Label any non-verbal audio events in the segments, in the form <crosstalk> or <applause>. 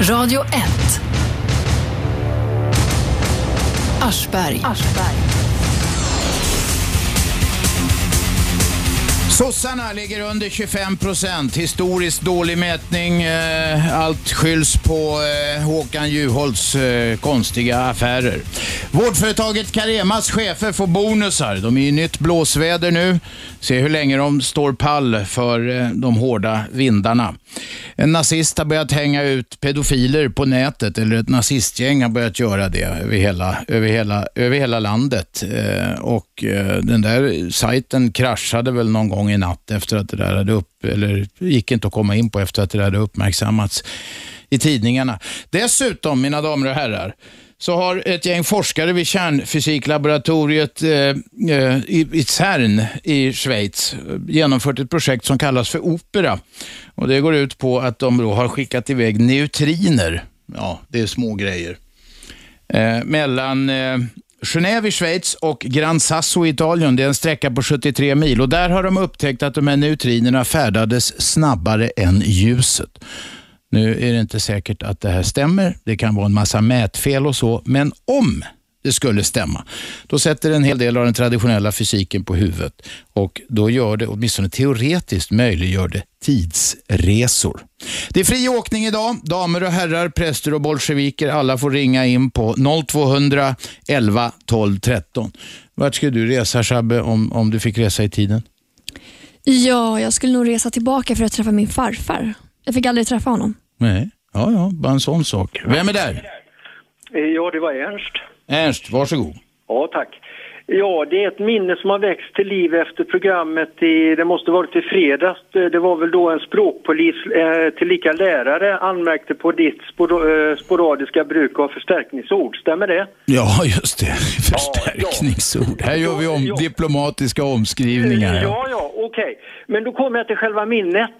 Radio 1. Aschberg. Sossarna ligger under 25 procent. Historiskt dålig mätning. Eh, allt skylls på eh, Håkan Juholts eh, konstiga affärer. Vårdföretaget Caremas chefer får bonusar. De är i nytt blåsväder nu. Se hur länge de står pall för de hårda vindarna. En nazist har börjat hänga ut pedofiler på nätet, eller ett nazistgäng har börjat göra det över hela, över hela, över hela landet. Och den där sajten kraschade väl någon gång i natt efter att det där hade upp, eller gick inte att komma in på efter att det där hade uppmärksammats i tidningarna. Dessutom, mina damer och herrar, så har ett gäng forskare vid kärnfysiklaboratoriet eh, eh i, i CERN i Schweiz eh, genomfört ett projekt som kallas för Opera. Och det går ut på att de då har skickat iväg neutriner, ja det är små grejer, eh, mellan eh, Genève i Schweiz och Gran Sasso i Italien. Det är en sträcka på 73 mil och där har de upptäckt att de här neutrinerna färdades snabbare än ljuset. Nu är det inte säkert att det här stämmer. Det kan vara en massa mätfel och så, men om det skulle stämma, då sätter en hel del av den traditionella fysiken på huvudet och då gör det, åtminstone teoretiskt, möjliggör det tidsresor. Det är fri åkning idag. Damer och herrar, präster och bolsjeviker, alla får ringa in på 0200 11 12 13. Vart skulle du resa, Shabbe, om, om du fick resa i tiden? Ja, jag skulle nog resa tillbaka för att träffa min farfar. Jag fick aldrig träffa honom. Nej, ja, ja, bara en sån sak. Vem är där? Ja, det var Ernst. Ernst, varsågod. Ja, tack. Ja, det är ett minne som har växt till liv efter programmet i, det måste varit i fredags. Det var väl då en språkpolis, eh, tillika lärare, anmärkte på ditt spor, eh, sporadiska bruk av förstärkningsord. Stämmer det? Ja, just det. Förstärkningsord. Här gör vi om diplomatiska omskrivningar. Ja. Ja, ja, okej. Men då kommer jag till själva minnet.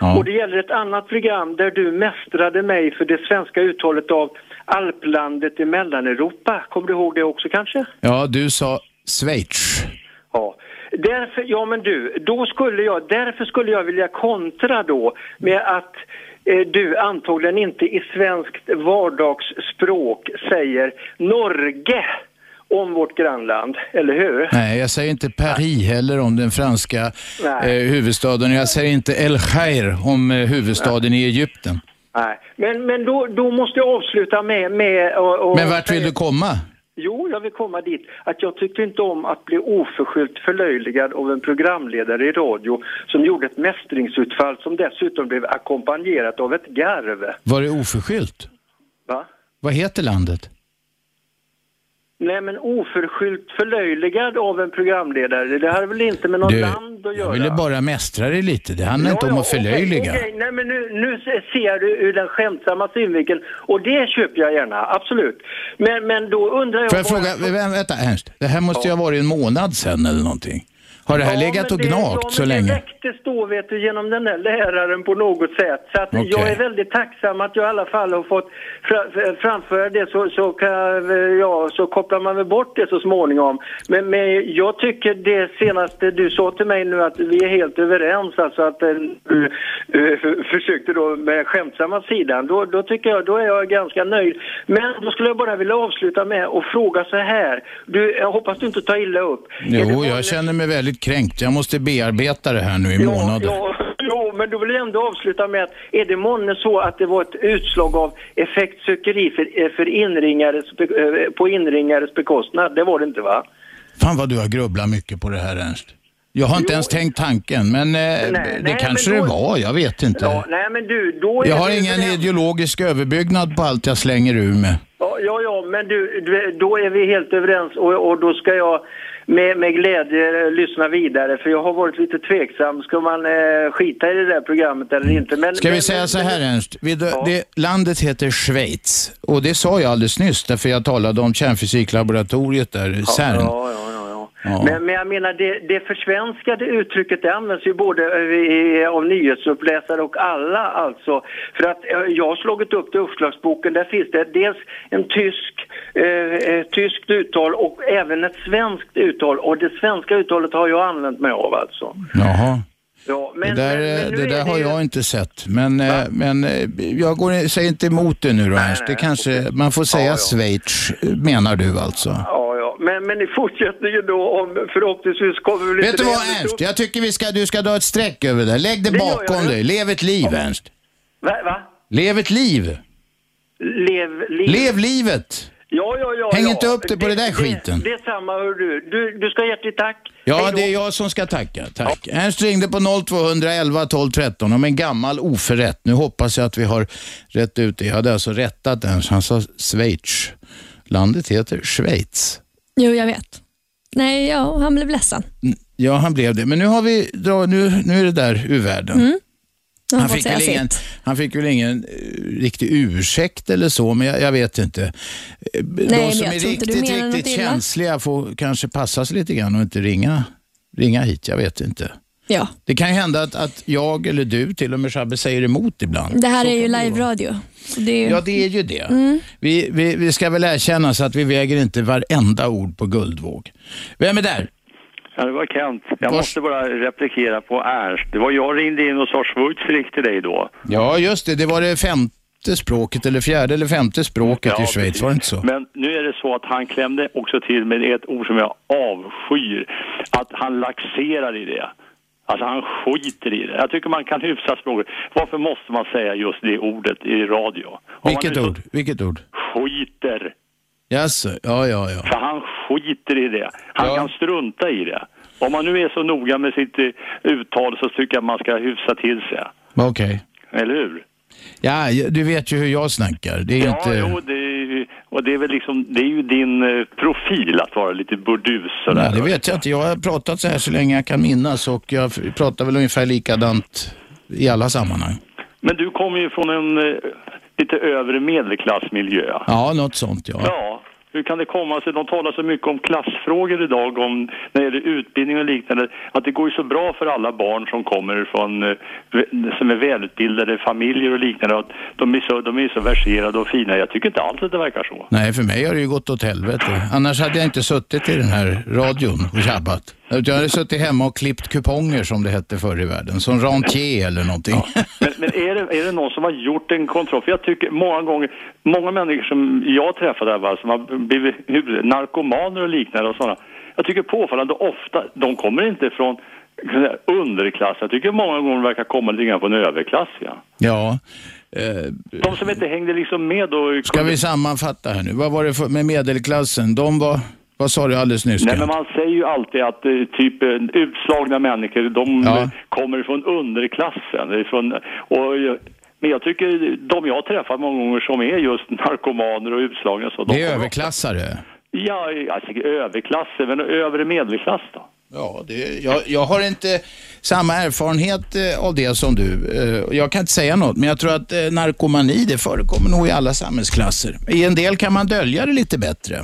Ja. Och det gäller ett annat program där du mästrade mig för det svenska uttalet av alplandet i Mellaneuropa. Kommer du ihåg det också kanske? ja, du sa Schweiz. Ja. Därför, ja men du, då skulle jag, därför skulle jag vilja kontra då med att eh, du antagligen inte i svenskt vardagsspråk säger Norge om vårt grannland, eller hur? Nej, jag säger inte Paris heller om den franska eh, Nej. huvudstaden. Jag säger inte El Khair om eh, huvudstaden i Egypten. Nej. Men, men då, då måste jag avsluta med... med och, och Men vart vill du komma? Jo, jag vill komma dit. Att jag tyckte inte om att bli oförskyllt förlöjligad av en programledare i radio som gjorde ett mästringsutfall som dessutom blev ackompanjerat av ett garv. Var det oförskyllt? Va? Vad heter landet? Nej, men oförskyllt förlöjligad av en programledare. Det har väl inte med något Du, land att göra? ville bara mästra dig lite. Det handlar inte om att okej, förlöjliga. okej. Nej, men nu, nu ser du ur den skämtsamma synvinkeln och det köper jag gärna, absolut. Men, men då undrar jag... Får jag bara- fråga, vä- vänta Ernst. Det här måste ju ha varit en månad sedan eller någonting. Har det här Ja, legat och gnagt ja, så länge? Det väcktes då vet du, genom den där läraren på något sätt. Så att jag Okej. är väldigt tacksam att jag i alla fall har fått framföra det så, så, kan, jag- ja, så kopplar man väl bort det så småningom. Men, men jag tycker det senaste du sa till mig nu att vi är helt överens, alltså att eh, du eh, försökte då med skämtsamma sidan, då, då tycker jag, då är jag ganska nöjd. Men då skulle jag bara vilja avsluta med att fråga så här. Du, jag hoppas du inte tar illa upp. Jo, jag känner mig väldigt kränkt. Jag måste bearbeta det här nu i månader. Ja, jo, men då vill jag ändå avsluta med att är det månne så att det var ett utslag av effektsökeri för, eh, för inringares, eh, på inringares bekostnad? Det var det inte va? Fan vad du har grubblat mycket på det här Ernst. Jag har inte ens tänkt tanken, men eh, det nej, kanske men då- det var. Jag vet inte. Ja, nej men du, då jag har ingen överens. ideologisk överbyggnad på allt jag slänger ur mig. Ja, ja, ja men du, du, då är vi helt överens och, och då ska jag med, med glädje eh, lyssna vidare för jag har varit lite tveksam. Ska man eh, skita i det där programmet eller inte? Men, Ska vi men, säga men- så här Ernst, vi, det, landet heter Schweiz och det sa jag alldeles nyss därför jag talade om kärnfysiklaboratoriet där, CERN. Ja, ja, ja, ja. Ja. Men, men jag menar, det, det försvenskade uttrycket det används ju både i, av nyhetsuppläsare och alla alltså. För att eh, jag har slagit upp det i uppslagsboken, där finns det dels en tysk, eh, eh, tyskt uttal och även ett svenskt uttal. Och det svenska uttalet har jag använt mig av alltså. Jaha. Ja, men, det där, men, men nu det är där har jag inte sett. Men, eh, men eh, jag går, säger inte emot det nu då. Det nej, kanske, man får säga Ja, ja. Schweiz, menar du alltså? Ja, ja. Men, men i fortsättningen då, om förhoppningsvis kommer vi lite... Vet du vad Ernst? Jag tycker vi ska, du ska dra ett streck över det. Lägg det, Det bakom dig. Lev ett liv Ernst. Va? va? Lev ett liv. Lev, lev. Lev livet. Ja, ja, ja. Häng ja. inte upp dig på det där skiten. Det, det är samma, hör du. du. Du ska hjärtligt tack. Ja, Hej då. det är jag som ska tacka. Tack. Ernst ringde på 0211 12 13 om en gammal oförrätt. Nu hoppas jag att vi har rätt ut det. Jag hade alltså rättat Ernst. Han sa Schweiz. Landet heter Schweiz. Jo, jag vet. Nej, ja, han blev ledsen. Mm, Ja, han blev det. Men nu, har vi, nu, nu är det där ur världen. Har Han fick, väl ingen, sitt. han fick väl ingen eh, riktig ursäkt eller så, men jag, jag vet inte. Eh, De men som är riktigt, riktigt känsliga får kanske passa sig lite grann och inte ringa, ringa hit. Jag vet inte. Ja, Det kan hända att, att jag eller du, till och med Shabbe, säger emot ibland. det här Så är ju live-radio. Ju... Ja, det är ju det. Mm. Vi, vi, vi ska väl erkänna så att vi väger inte varenda ord på guldvåg. Vem är där? Ja, det var Kent. Jag Vars- måste bara replikera på Ernst. Det var jag ringde in och sa Schweiz till dig då. Ja, just det. Det var det femte språket, eller fjärde eller femte språket i Schweiz, precis. var det inte så? Men nu är det så att han klämde också till med ett ord som jag avskyr. Att han laxerar i det. Alltså han skiter i det. Jag tycker man kan hyfsa språket. Varför måste man säga just det ordet i radio? Om Vilket så ord? Vilket ord? Skiter. Jaså, ja, ja, ja. För han skiter i det. Han Ja. kan strunta i det. Om man nu är så noga med sitt eh, uttal så tycker jag man ska hyfsa till sig. Okej. Eller hur? Ja, du vet ju hur jag snackar. Det är Ja, inte... jo, det är, och det är väl liksom, det är ju din eh, profil att vara lite burdus sådär. Nej, det vet jag inte. Jag har pratat så här så länge jag kan minnas och jag pratar väl ungefär likadant i alla sammanhang. Men du kommer ju från en eh, lite övre medelklassmiljö. Ja, något sånt ja. Ja, hur kan det komma sig? De talar så mycket om klassfrågor idag, om när det gäller utbildning och liknande, att det går ju så bra för alla barn som kommer från, eh, som är välutbildade familjer och liknande, att de är, så, de är så verserade och fina. Jag tycker inte alls att det verkar så. Nej, för mig har det ju gått åt helvete. Annars hade jag inte suttit i den här radion och tjabbat. Jag hade suttit hemma och klippt kuponger som det hette förr i världen. Som rentier eller någonting. Men, men är, det, är det någon som har gjort en kontroll? För jag tycker många gånger, många människor som jag träffar där, va, som har blivit narkomaner och liknande och sådana. Jag tycker påfallande ofta, de kommer inte från underklass. Jag tycker många gånger verkar komma lite grann från överklass. Ja. Ja. Eh, De som inte hängde liksom med och... ska vi sammanfatta här nu? Vad var det för, med medelklassen? De var, vad sa du alldeles nyss? Nej, men man säger ju alltid att eh, typ eh, utslagna människor, de Ja. eh, kommer från underklassen. Ifrån, och, men jag tycker de jag har träffat många gånger som är just narkomaner och utslagna så. De Det är kommer överklassare. Ja, alltså överklass, men övre medelklass då? Ja, det, jag, jag har inte samma erfarenhet av det som du. Jag kan inte säga något, men jag tror att narkomani, det förekommer nog i alla samhällsklasser. I en del kan man dölja det lite bättre.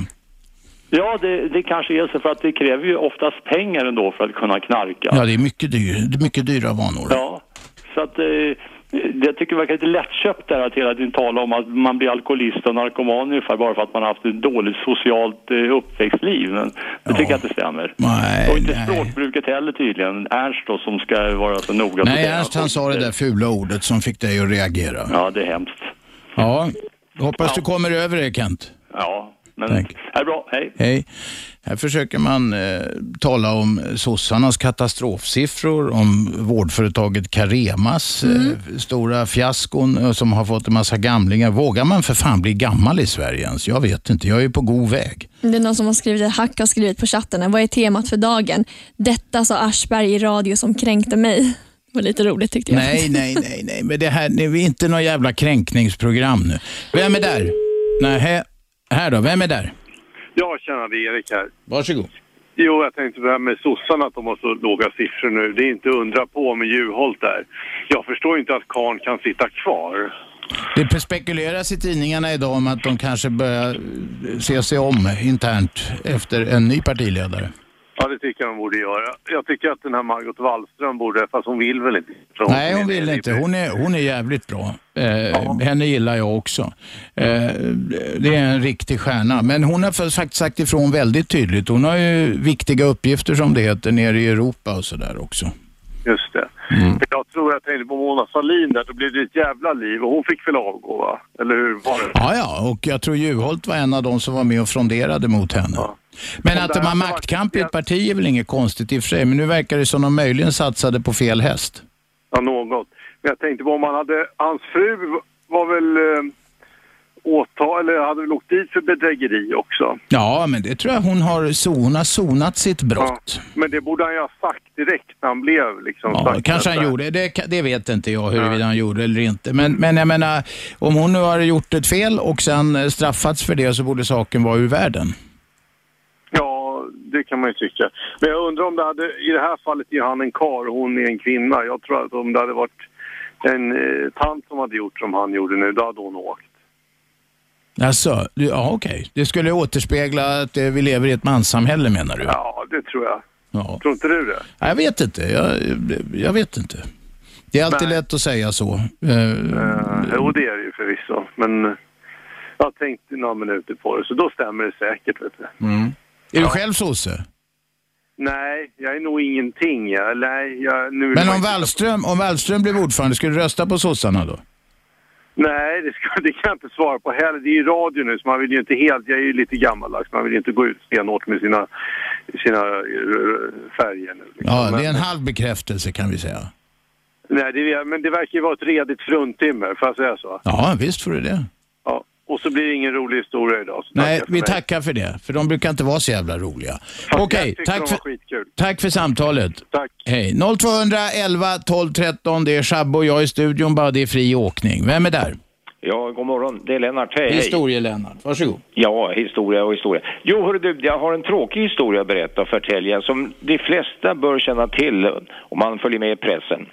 Ja, det, det kanske är så för att det kräver ju oftast pengar ändå för att kunna knarka. Ja, det är mycket, dyr, mycket dyra vanor. Ja, så att eh, jag tycker det verkar lite lättköpt där att hela tiden tala om att man blir alkoholist och narkoman ungefär bara för att man har haft ett dåligt socialt eh, uppväxtliv. Men det tycker jag inte stämmer. Nej, och inte nej. språkbruket heller tydligen. Ernst då som ska vara så noga. Nej. Ernst han sa det där fula ordet som fick dig att reagera. Ja, det är hemskt. Ja, hoppas du kommer över det Kent. Ja, men Tack. är bra. Hej. Hej. Här försöker man eh, tala om sossarnas katastrofsiffror, om vårdföretaget Caremas eh, stora fiaskon eh, som har fått en massa gamlingar. Vågar man för fan bli gammal i Sverige ens? Jag vet inte, jag är på god väg. Det är någon som har skrivit, Hack har skrivit på chatten, vad är temat för dagen? Detta sa Aschberg i radio som kränkte mig. Det var lite roligt tyckte jag. Nej, nej, nej, nej, men det här det är inte något jävla kränkningsprogram nu. Vem är där? Nej, här, då, vem är där? Ja, tjena, det är Erik här. Varsågod. Jo, jag tänkte på det här med sossarna, att de har så låga siffror nu. Det är inte undra på med Juholt där. Jag förstår inte att Karn kan sitta kvar. Det spekuleras i tidningarna idag om att de kanske börjar se sig om internt efter en ny partiledare. Ja, det tycker jag de borde göra. Jag tycker att den här Margot Wallström borde, fast hon vill väl inte. Så Nej, hon vill inte. Hon är, hon är jävligt bra. Eh, Henne gillar jag också. Eh, det är en riktig stjärna. Men hon har faktiskt sagt ifrån väldigt tydligt. Hon har ju viktiga uppgifter som det heter nere i Europa och sådär också. Just det. För Jag tror jag tänkte på Mona Sahlin där, då blev det ett jävla liv och hon fick väl avgå va? Eller hur var det? Ja, ja, och jag tror Juholt var en av de som var med och fronderade mot henne. Men att de har maktkamp i ett parti är väl inget konstigt i och för sig, men nu verkar det som de möjligen satsade på fel häst. Ja, något. Men jag tänkte på om han hade, hans fru var väl eh, åtal, eller hade väl åkt dit för bedrägeri också. Ja, men det tror jag hon har, so- hon har sonat sitt brott. Men det borde han ju ha sagt direkt när han blev liksom Ja, sagt kanske han detta. gjorde. Det, det vet inte jag huruvida han gjorde eller inte. Men, men jag menar, om hon nu har gjort ett fel och sen eh, straffats för det så borde saken vara ur världen. Det kan man ju tycka. Men jag undrar om det hade, i det här fallet är han en karl och hon är en kvinna. Jag tror att om det hade varit en eh, tant som hade gjort som han gjorde nu, då hade hon åkt. Alltså, ja okej. Det skulle återspegla att eh, vi lever i ett manssamhälle menar du? Ja, det tror jag. Ja. Tror inte du det? Ja, Jag vet inte. Jag, jag vet inte. Det är alltid Nej. lätt att säga så. Eh, Uh, jo, det är det ju förvisso. Men jag har tänkt några minuter på det, så då stämmer det säkert. Vet du. mm. Är du själv sosse? Nej, jag är nog ingenting. Jag, nej, jag, nu Men om Wallström, om Wallström blev ordförande, skulle du rösta på sossarna då? Nej, det, ska, det kan jag inte svara på heller. Det är ju radio nu, så man vill ju inte helt... Jag är ju lite gammaldags. Man vill ju inte gå ut stenhårt med sina, sina eh, färger nu. liksom. Ja, det är en halv bekräftelse kan vi säga. Nej, det, men det verkar ju vara ett redigt fruntimmer, får jag säga så? Ja, visst får du det. Och så blir det ingen rolig historia idag. Så Nej, vi mig. tackar för det. För de brukar inte vara så jävla roliga. Okej, tyckte tack, för, tack för samtalet. Tack. Hej. 0211 12 13. Det är Shabbe och jag i studion bara. Det är fri åkning. Vem är där? Ja, god morgon. Det är Lennart. Hej. Historie-Lennart. Varsågod. Ja, historia och historia. Jo, hörru du, jag har en tråkig historia att berätta för Telja som de flesta bör känna till om man följer med i pressen.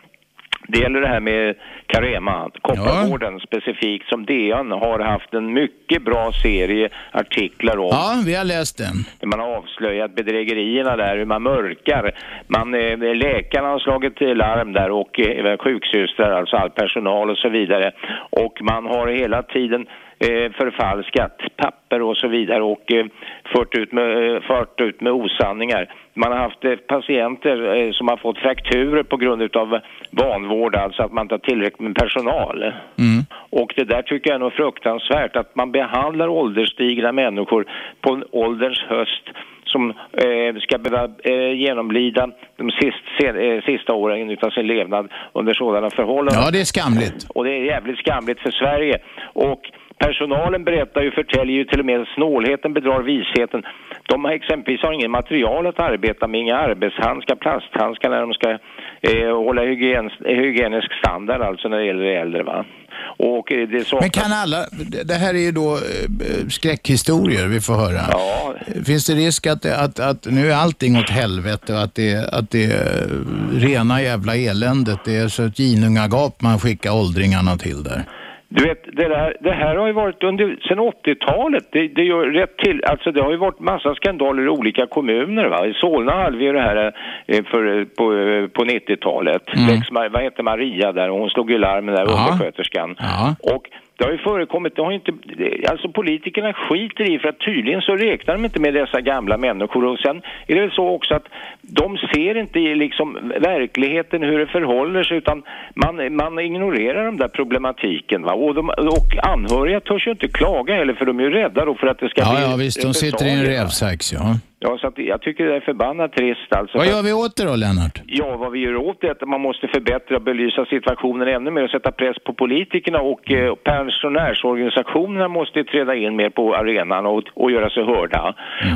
Det gäller det här med Carema, Koppargården specifikt, som DN har haft en mycket bra serie artiklar om. Ja, vi har läst den. Där man har avslöjat bedrägerierna där, hur man mörkar. Man, eh, läkarna har slagit larm där och eh, sjuksystrar, alltså all personal och så vidare. Och man har hela tiden förfalskat papper och så vidare och eh, fört, ut med, eh, fört ut med osanningar. Man har haft eh, patienter eh, som har fått frakturer på grund av vanvård, alltså att man inte har tillräckligt med personal. Och det där tycker jag är nog fruktansvärt, att man behandlar ålderstigna människor på en ålderns höst som eh, ska behöva eh, genomlida de sist, eh, sista åren av sin levnad under sådana förhållanden. Ja, det är skamligt. Och det är jävligt skamligt för Sverige. Och personalen berättar ju, förtäljer ju till och med snålheten bedrar visheten. De har exempelvis har ingen material att arbeta med, inga arbetshandskar, plasthandskar när de ska eh, hålla hygien, hygienisk standard alltså när det gäller äldre va. Och eh, det saknas... Men kan alla, det här är ju då eh, skräckhistorier vi får höra. Ja, Finns det risk att, att, att nu är allting åt helvete och att det, att det är rena jävla eländet? Det är så ett ginungagap man skickar åldringarna till där. Du vet, det, där, det här har ju varit under, sen 80-talet, det, det gör rätt till, alltså det har ju varit massa skandaler i olika kommuner va. I Solna hade vi ju det här eh, för, på, eh, på 90-talet. Lex, Ma- vad heter Maria där, hon slog ju larm där, Ja. undersköterskan. Ja. Och det har ju förekommit, det har inte, det- alltså politikerna skiter i för att tydligen så räknar de inte med dessa gamla människor. Och sen är det väl så också att de ser inte i liksom verkligheten hur det förhåller sig utan man, man ignorerar den där problematiken va. Och, de, och anhöriga törs ju inte klaga heller för de är ju rädda då för att det ska Ja, bli ja visst, de sitter i en rävsax, ja. Ja, så att jag tycker det är förbannat trist alltså. Vad gör vi åt det då, Lennart? Ja, vad vi gör åt det är att man måste förbättra och belysa situationen ännu mer och sätta press på politikerna och eh, pensionärsorganisationerna måste träda in mer på arenan och, och göra sig hörda.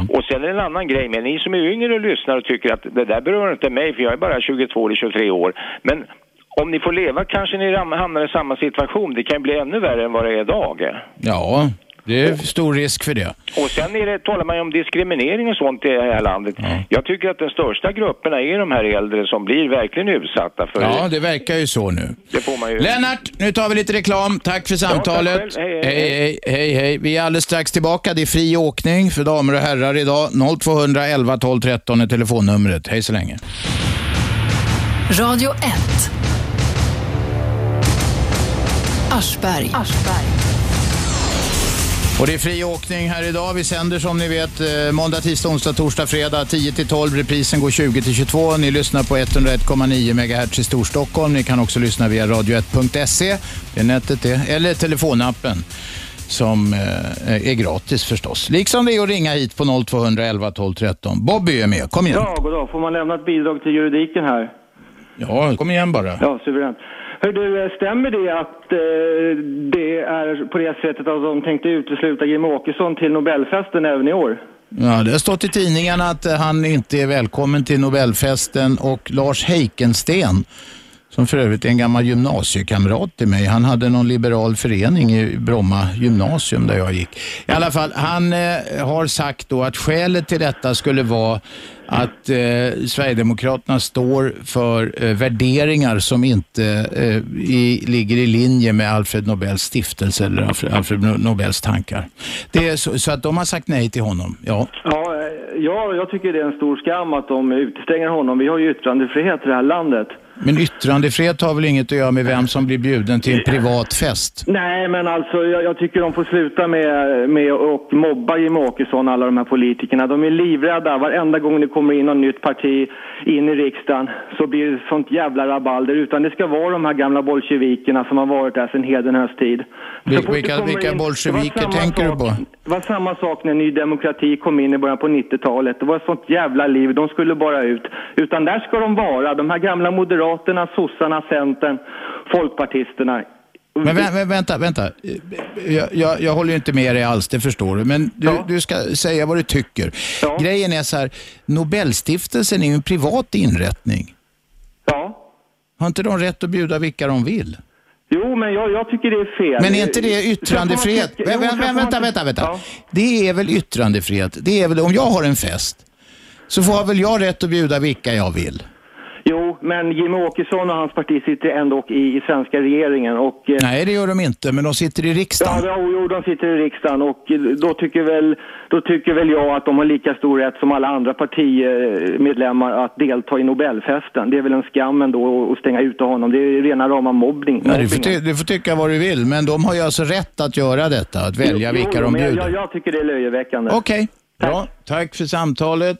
Och sen är det en annan grej med ni som är yngre och lyssnar och tycker att det där berör inte mig för jag är bara 22 eller 23 år. Men om ni får leva kanske ni hamnar i samma situation. Det kan ju bli ännu värre än vad det är idag. Ja, det är stor risk för det. Och sen är det, talar man ju om diskriminering och sånt i det här landet. Jag tycker att den största grupperna är de här äldre som blir verkligen utsatta för Ja, det verkar ju så nu. det. får man ju... Lennart, nu tar vi lite reklam. Tack för samtalet. tack själv. Hej, hej, hej, hej, hej, hej. Vi är alldeles strax tillbaka. Det är fri åkning för damer och herrar idag. 0211 12 13 är telefonnumret. Hej så länge. Radio 1. Aschberg. Och det är fri åkning här idag. Vi sänder som ni vet eh, måndag, tisdag, onsdag, torsdag, fredag 10 till 12. Reprisen går 20 till 22. Ni lyssnar på 101,9 MHz i Storstockholm. Ni kan också lyssna via radio1.se. Det är nätet det. Eller telefonappen som eh, är gratis förstås. Liksom det är att ringa hit på 0211 12 13. Bobby är med. Kom igen. Ja, goddag. Får man lämna ett bidrag till juridiken här? Ja, kom igen bara. Ja, suveränt. Hör du, eh, stämmer det att eh, det är på det sättet att de tänkte utesluta Jimmie Åkesson till Nobelfesten även i år? Ja, det har stått i tidningarna att eh, han inte är välkommen till Nobelfesten och Lars Heikensten som för övrigt är en gammal gymnasiekamrat till mig. Han hade någon liberal förening i Bromma gymnasium där jag gick. I alla fall, han eh, har sagt då att skälet till detta skulle vara att eh, Sverigedemokraterna står för eh, värderingar som inte eh, i, ligger i linje med Alfred Nobels stiftelse eller Alfred, Alfred Nobels tankar. Det är så, så, att de har sagt nej till honom. Ja. Ja, eh, ja, jag tycker det är en stor skam att de utestänger honom. Vi har ju yttrandefrihet i det här landet. Men yttrandefrihet har väl inget att göra med vem som blir bjuden till en privat fest? Nej, men alltså jag, jag tycker de får sluta med, med mobba Jimmie Åkesson, alla de här politikerna. De är livrädda. Varenda gång det kommer in något nytt parti in i riksdagen så blir det sånt jävla rabalder. Utan det ska vara de här gamla bolsjevikerna som har varit där sedan Hedenhös tid. Vil, vilka vilka bolsjeviker tänker sak, du på? Det var samma sak när Ny Demokrati kom in i början på 90-talet. Det var ett sånt jävla liv. De skulle bara ut. Utan där ska de vara. De här gamla Moderaterna, sossarna, Centern, Folkpartisterna. Men vä vä vänta, vänta. Jag, jag, jag, håller inte med dig alls, det förstår du. Men du, Ja. du ska säga vad du tycker. Grejen är så här, Nobelstiftelsen är ju en privat inrättning. Ja. Har inte de rätt att bjuda vilka de vill? Jo, men jag, jag tycker det är fel. Men är inte det yttrandefrihet? Vä vä så vänta, vänta, vänta. Ja. Det är väl yttrandefrihet? Det är väl, om jag har en fest så får väl jag rätt att bjuda vilka jag vill? Men Jimmie Åkesson och hans parti sitter ändå i, i svenska regeringen och... eh, Nej, det gör de inte, men de sitter i riksdagen. Ja, jo, de sitter i riksdagen och eh, då tycker, väl, då tycker väl jag att de har lika stor rätt som alla andra partimedlemmar att delta i Nobelfesten. Det är väl en skam ändå att stänga ute honom. Det är rena rama mobbning. Ja, du, får ty- du får tycka vad du vill, men de har ju alltså rätt att göra detta, att välja Jo, vilka jo, de bjuder. jag, jag tycker det är löjeväckande. Okej, bra. Tack för samtalet.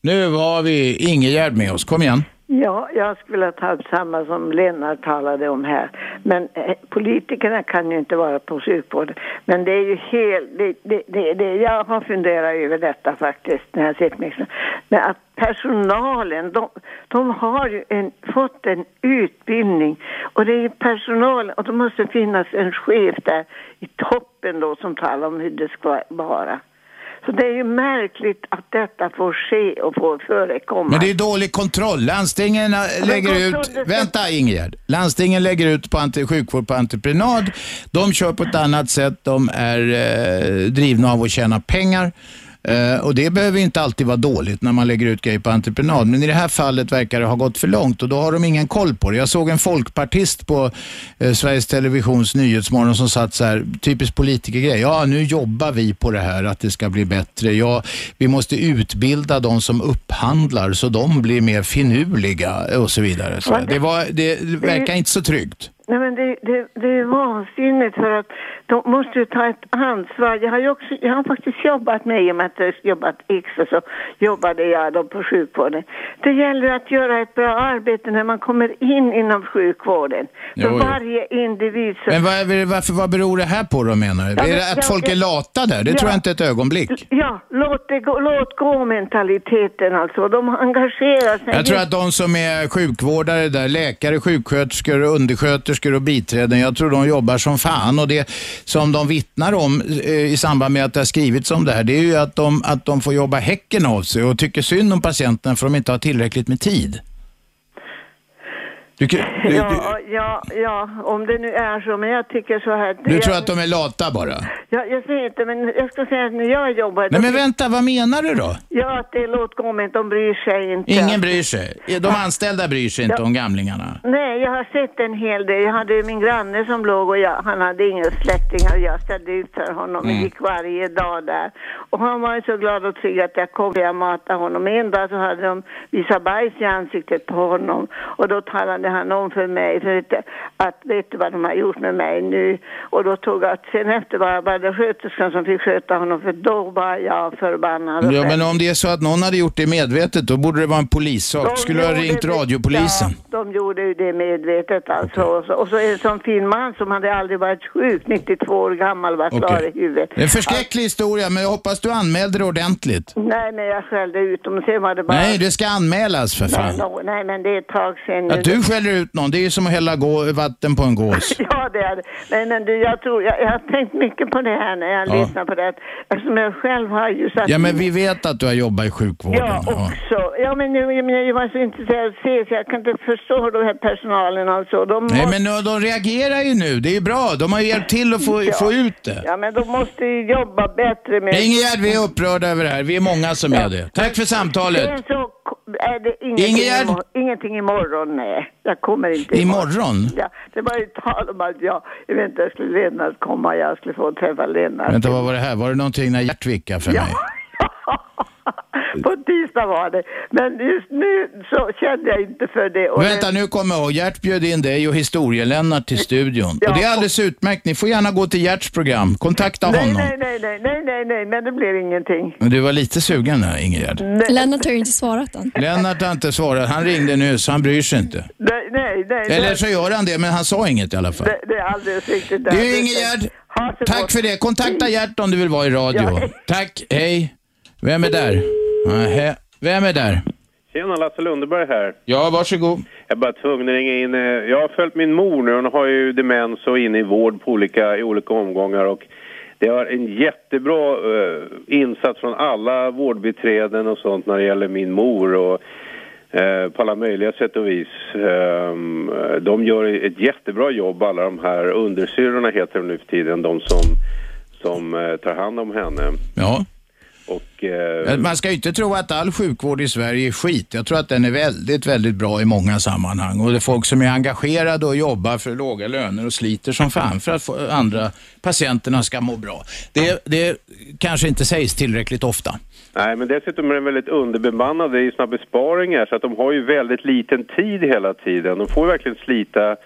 Nu har vi Ingegärd med oss. Kom igen. Ja, jag skulle ha ta upp samma som Lennart talade om här. Men eh, politikerna kan ju inte vara på sjukvården. Men det är ju helt... Det, det, det, det, jag har funderat över detta faktiskt när jag sett mig. Men att personalen, de, de har ju en, fått en utbildning. Och det är ju personalen, och det måste finnas en chef där i toppen då som talar om hur det ska vara. Så det är ju märkligt att detta får ske och får förekomma. Men det är dålig kontroll. Landstingen äh, lägger ut... Vänta Ingegärd. Landstingen lägger ut på ante, sjukvård på entreprenad. De kör på ett annat sätt. De är eh, drivna av att tjäna pengar. Eh, och det behöver inte alltid vara dåligt när man lägger ut grejer på entreprenad. Men i det här fallet verkar det ha gått för långt och då har de ingen koll på det. Jag såg en folkpartist på eh, Sveriges Televisions Nyhetsmorgon som satt så här, typiskt politikergrej. Ja, nu jobbar vi på det här att det ska bli bättre. Ja, vi måste utbilda de som upphandlar så de blir mer finurliga och så vidare. Så det, var, det verkar inte så tryggt. Nej men det, det, det är vansinnigt för att de måste ju ta ett ansvar. Jag har ju också, jag har faktiskt jobbat med, i och med att jag jobbat extra så jobbade jag då på sjukvården. Det gäller att göra ett bra arbete när man kommer in inom sjukvården. För Jo, jo. varje individ så... Men vad, varför, vad beror det här på då menar du? Ja, är det att jag- folk är lata där? Det Ja. tror jag inte ett ögonblick. Ja, låt, det gå, låt gå mentaliteten alltså. De engagerar sig. Jag tror att de som är sjukvårdare där, läkare, sjuksköterskor, undersköterskor och biträden, jag tror de jobbar som fan. Och det som de vittnar om eh, i samband med att det har skrivits om det här, det är ju att de, att de får jobba häcken av sig och tycker synd om patienten för de inte har tillräckligt med tid. Du, du, du, Ja, ja, ja, om det nu är så. Men jag tycker så här. du jag, tror att de är lata bara? Ja, jag säger inte, men jag ska säga att när jag jobbar... Nej men vänta, vad menar du då? Ja, att det är låt gå, men de bryr sig inte. Ingen bryr sig. De anställda bryr sig inte Ja. om gamlingarna. Nej, jag har sett en hel del. Jag hade ju min granne som låg och jag, han hade inga släktingar. Jag ställde ut för honom. Mm. Jag gick varje dag där. Och han var ju så glad och trygg att jag kom och jag matade honom. En dag så hade de visat bajs i ansiktet på honom. Och då talade han om för mig för att, att vet du vad de har gjort med mig nu? Och då tog jag, sen efter var, var det sköterskan som fick sköta honom för då var jag förbannad. Ja, men om det är så att någon hade gjort det medvetet, då borde det vara en polissak. De Skulle ha ringt radiopolisen? Ja, de gjorde ju det medvetet alltså. Och, så, och så en sån fin man som hade aldrig varit sjuk, 92 år gammal, var klar Okej. i huvudet. En förskräcklig historia, men jag hoppas du anmälde det ordentligt. Nej, men jag skällde ut dem. Sen var det bara... Nej, det ska anmälas för Nej, fan. no, nej, men det är ett tag sedan. Att du skäller ut någon, det är ju som att hälla gå- vatten på en gås. <laughs> Ja, det är det. Men, men du, jag, tror, jag, jag har tänkt mycket på det här när jag Ja. lyssnar på det. Eftersom jag själv har ju satt Ja, men vi vet att du har jobbat i sjukvården. Ja, också. Ja, men nu, jag, menar, jag var så intresserad att se så jag kan inte förstå den här personalen alltså. De Nej, måste, men de, de reagerar ju nu. Det är ju bra. De har ju hjälpt till att få, Ja. få ut det. Ja, men de måste ju jobba bättre med... Ingegerd, vi är upprörda över det här. Vi är många som är det. Tack för samtalet. Sen så är det ingenting, Ingegerd? imorgon, ingenting imorgon, nej. Jag kommer inte Imorgon? Ja, det var ju tal om att jag, jag vet inte, jag skulle Lennart komma, jag skulle få träffa Lennart. Vänta, vad var det här? Var det någonting när Gert vickade för mig? <laughs> På tisdag var det. Men just nu så kände jag inte för det. Och Vänta, nu kommer jag ihåg. Gert bjöd in dig och historielennart till studion. Ja. Och det är alldeles utmärkt. Ni får gärna gå till Gerts program. Kontakta nej, honom. nej, nej, nej, nej, nej, nej, men det blev ingenting. Men du var lite sugen där, Ingegerd. Lennart har ju inte svarat än. Lennart har inte svarat. Han ringde nu, så han bryr sig inte. Nej, nej, nej. Eller så gör han det, men han sa inget i alla fall. det, det är alldeles riktigt. Du Ingegerd, tack för det. Kontakta Gert om du vill vara i radio. Ja. Tack, hej. Vem är där? Nähä. Vem är där? Tjena, Lasse Lundeberg här. Ja, varsågod. Jag är bara tvungen att ringa in. eh, Jag har följt min mor nu. Hon har ju demens och är inne i vård på olika, i olika omgångar. Och det har en jättebra eh, insats från alla vårdbiträden och sånt när det gäller min mor. Och, eh, på alla möjliga sätt och vis. Ehm, de gör ett jättebra jobb, alla de här undersyrorna heter de nu för tiden, de som, som eh, tar hand om henne. Ja. Och, eh, Man ska ju inte tro att all sjukvård i Sverige är skit. Jag tror att den är väldigt, väldigt bra i många sammanhang. Och det är folk som är engagerade och jobbar för låga löner och sliter som fan för att få andra patienterna ska må bra. Det, det kanske inte sägs tillräckligt ofta. Nej, men dessutom är den väldigt underbemannad. Det är ju såna besparingar så att de har ju väldigt liten tid hela tiden. De får ju verkligen slita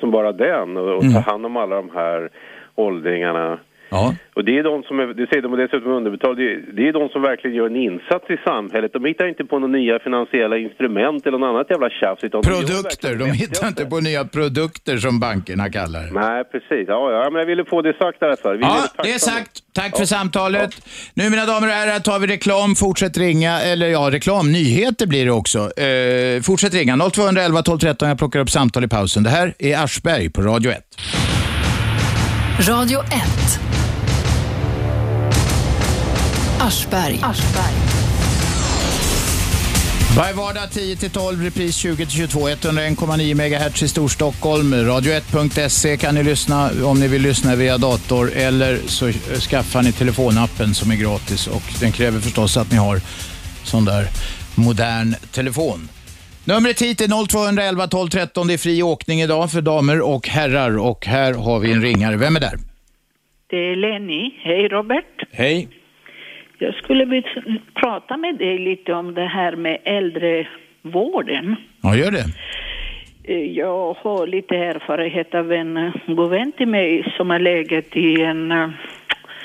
som bara den och, och ta hand om alla de här åldringarna. Ja. Och det är de som är, det säger de dessutom är underbetalda, det är, det är de som verkligen gör en insats i samhället. De hittar inte på några nya finansiella instrument eller något annat jävla tjafs. De Produkter, verkligen de hittar inte på nya produkter som bankerna kallar det. Nej, precis. Ja, ja, men jag ville få det sagt fall. Vi Ja, det är sagt. Tack för samtalet. Nu mina damer och herrar tar vi reklam. Fortsätt ringa, eller ja, reklam, nyheter blir det också. Eh, fortsätt ringa 0211 12 13. Jag plockar upp samtal i pausen. Det här är Aschberg på Radio 1. Radio 1. Aschberg. Varje vardag 10-12, repris 20-22, 101,9 MHz i Storstockholm. Radio1.se kan ni lyssna om ni vill lyssna via dator eller så skaffar ni telefonappen som är gratis och den kräver förstås att ni har sån där modern telefon. Numret hit är 0211 12 13. Det är fri åkning idag för damer och herrar och här har vi en ringare. Vem är där? Det är Lenny. Hej Robert. Hej. Jag skulle vilja prata med dig lite om det här med äldrevården. Ja, gör det. Eh, Jag har lite erfarenhet av en eh, god vän till mig som har legat i en, eh,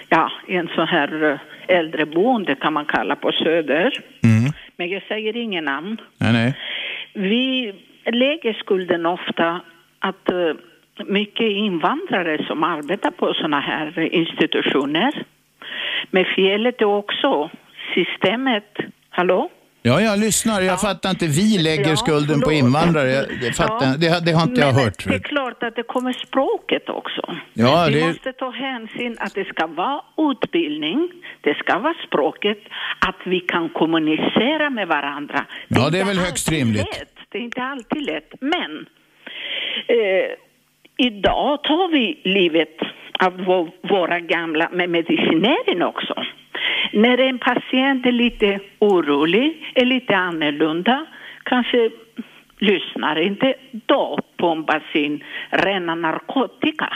ja, en sån här äldreboende kan man kalla på Söder. Mm. Men jag säger ingen namn. Nej, nej. Vi lägger skulden ofta att mycket invandrare som arbetar på såna här institutioner. Men felet är också systemet. Hallå? Ja, jag lyssnar. Jag fattar inte. Vi lägger Ja, skulden på förlåt. invandrare. Jag- Det, fattar, Ja. det, det har inte jag Men hört. Det är klart att det kommer språket också. Ja, Vi det- måste ta hänsyn att det ska vara utbildning, det ska vara språket, att vi kan kommunicera med varandra. Ja, det är väl högst rimligt. lätt. Det är inte alltid lätt, men eh, idag tar vi livet av vå- våra gamla med medicinering också. När en patient är lite orolig, är lite annorlunda, kanske lyssnar inte, då pumpas in rena narkotika.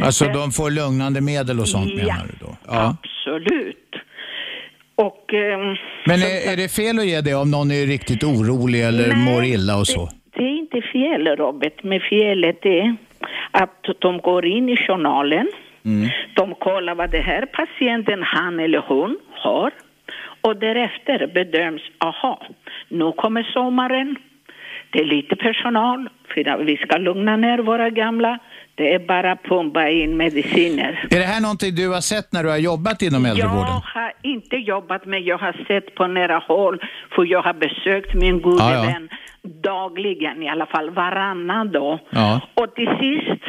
Alltså de får lugnande medel och sånt Ja. menar du då? Ja. Absolut. Och... ehm, Men är, är det fel att ge det om någon är riktigt orolig eller Nej, mår illa och så? Det är inte fel Robert, men felet är att de går in i journalen, de kollar vad det här patienten, han eller hon, har och därefter bedöms, aha, nu kommer sommaren, det är lite personal, för vi ska lugna ner våra gamla, det är bara att pumpa in mediciner. Är det här någonting du har sett när du har jobbat inom äldrevården? Jag har inte jobbat men jag har sett på nära håll för jag har besökt min gode Ja, ja. vän dagligen i alla fall, varannan dag. Ja. Och till sist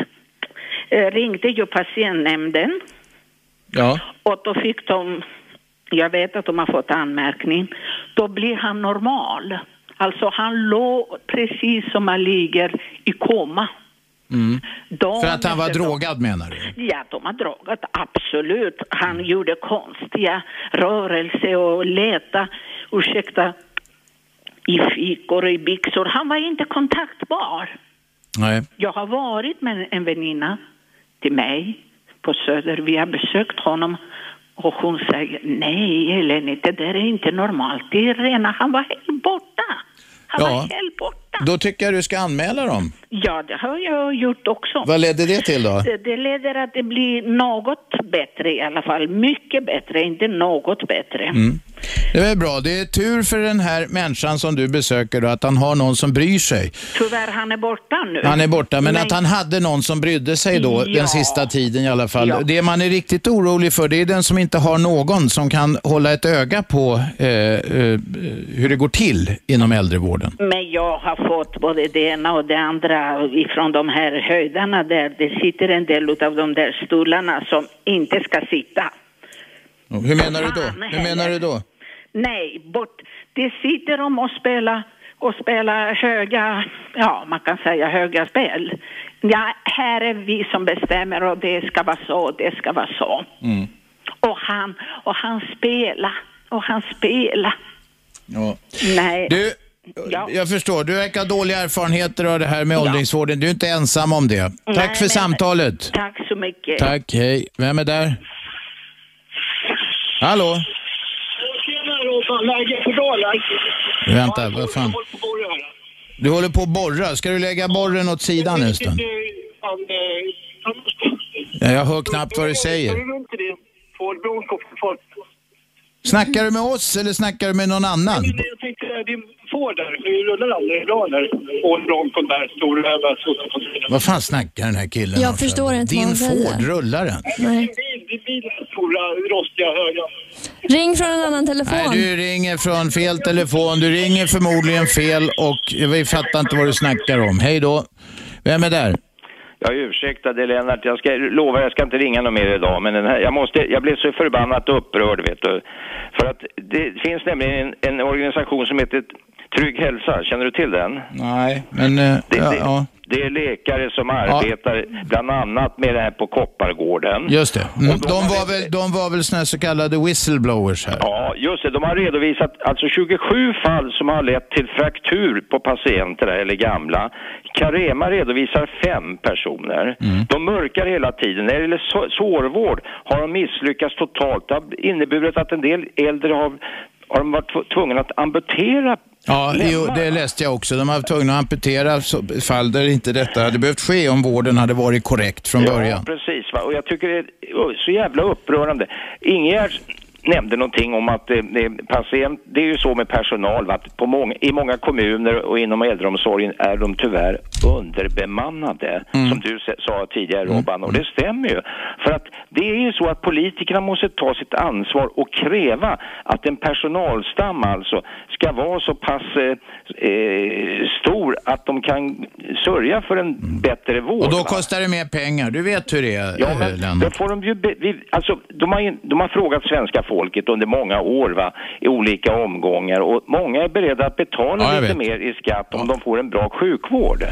eh, ringde ju patientnämnden Ja. och då fick de, jag vet att de har fått anmärkning, då blir han normal. Alltså han låg precis som han ligger i koma. Mm. För att han var drogad menar du? Ja, de har drogat, absolut. Han gjorde konstiga rörelser och leta, ursäkta, i fikor och i byxor. Han var inte kontaktbar. Nej. Jag har varit med en väninna till mig på Söder. Vi har besökt honom och hon säger nej Eleni, det där är inte normalt. Det är rena, han var helt borta. Han var Ja. helt borta. Då tycker jag du ska anmäla dem. Ja, det har jag gjort också. Vad ledde det till då? Det, det leder att det blir något bättre i alla fall. Mycket bättre, inte något bättre. Mm. Det är bra. Det är tur för den här människan som du besöker då, att han har någon som bryr sig. Tyvärr, han är borta nu. Han är borta, men att han hade någon som brydde sig då Ja. den sista tiden i alla fall. Ja. Det man är riktigt orolig för det är den som inte har någon som kan hålla ett öga på eh, eh, hur det går till inom äldrevården. Men jag har fått både det ena och det andra ifrån de här höjdarna där. Det sitter en del av de där stolarna som inte ska sitta. Och Hur menar du då? Hur menar du då? Nej, bort. Det sitter de och spelar och spelar höga, ja man kan säga höga spel. Ja, här är vi som bestämmer och det ska vara så, det ska vara så. Mm. Och han, och han spelar, och han spelar. Ja. Nej. Du, Ja. jag förstår. Du verkar ha dåliga erfarenheter av det här med åldringsvården. Du är inte ensam om det. Tack Nej, för men- samtalet. Tack så mycket. Tack, hej. Vem är där? Hallå? Tjena Robban, läget för dagen? Vänta, vad fan? Du håller på att borra. Ska du lägga borren åt sidan en stund? Ja, jag hör knappt vad du säger. Snackar du med oss eller snackar du med någon annan? Jag tänkte, din Ford där, det rullar aldrig bra där. Och Broncon där, stor över suttit på sidan. Vad fan snackar den här killen Jag förstår inte vad Din han säger. Ford, rullar den? Nej. Bil, bil, stora, rostiga, höga. Ring från en annan telefon. Nej, du ringer från fel telefon. Du ringer förmodligen fel och vi fattar inte vad du snackar om. Hej då. Vem är där? Jag ursäkta det Lennart, jag ska lova jag ska inte ringa någon mer idag men den här, jag, måste, jag blev så förbannat upprörd vet du. För att det finns nämligen en, en organisation som heter Trygg Hälsa, känner du till den? Nej, men... eh, ja, ja. Det är läkare som arbetar bland annat med det här på Koppargården. Just det. Mm. De, var väl, de var väl såna så kallade whistleblowers här? Ja, just det. De har redovisat alltså 27 fall som har lett till fraktur på patienter eller gamla. Carema redovisar fem personer. De mörkar hela tiden. När det gäller så- sårvård har de misslyckats totalt. Det har inneburit att en del äldre har, har de varit tv- tvungna att amputera Ja, jo, det läste jag också. De var tvungna att amputera fall där inte detta hade behövt ske om vården hade varit korrekt från början. Ja, precis. Va? Och jag tycker det är så jävla upprörande. Ingegerd nämnde någonting om att eh, patient, det är ju så med personal, att på många, i många kommuner och inom äldreomsorgen är de tyvärr underbemannade, som du sa tidigare Robban, och det stämmer ju. För att det är ju så att politikerna måste ta sitt ansvar och kräva att en personalstam alltså ska vara så pass eh, eh, stor att de kan sörja för en bättre vård. Och då va? kostar det mer pengar. Du vet hur det är, Ja, eh, men Lennart. då får de ju... Be, vi, alltså, de, har, ju- de har frågat svenska folket under många år va, i olika omgångar och många är beredda att betala Ja, lite vet. mer i skatt om de får en bra sjukvård.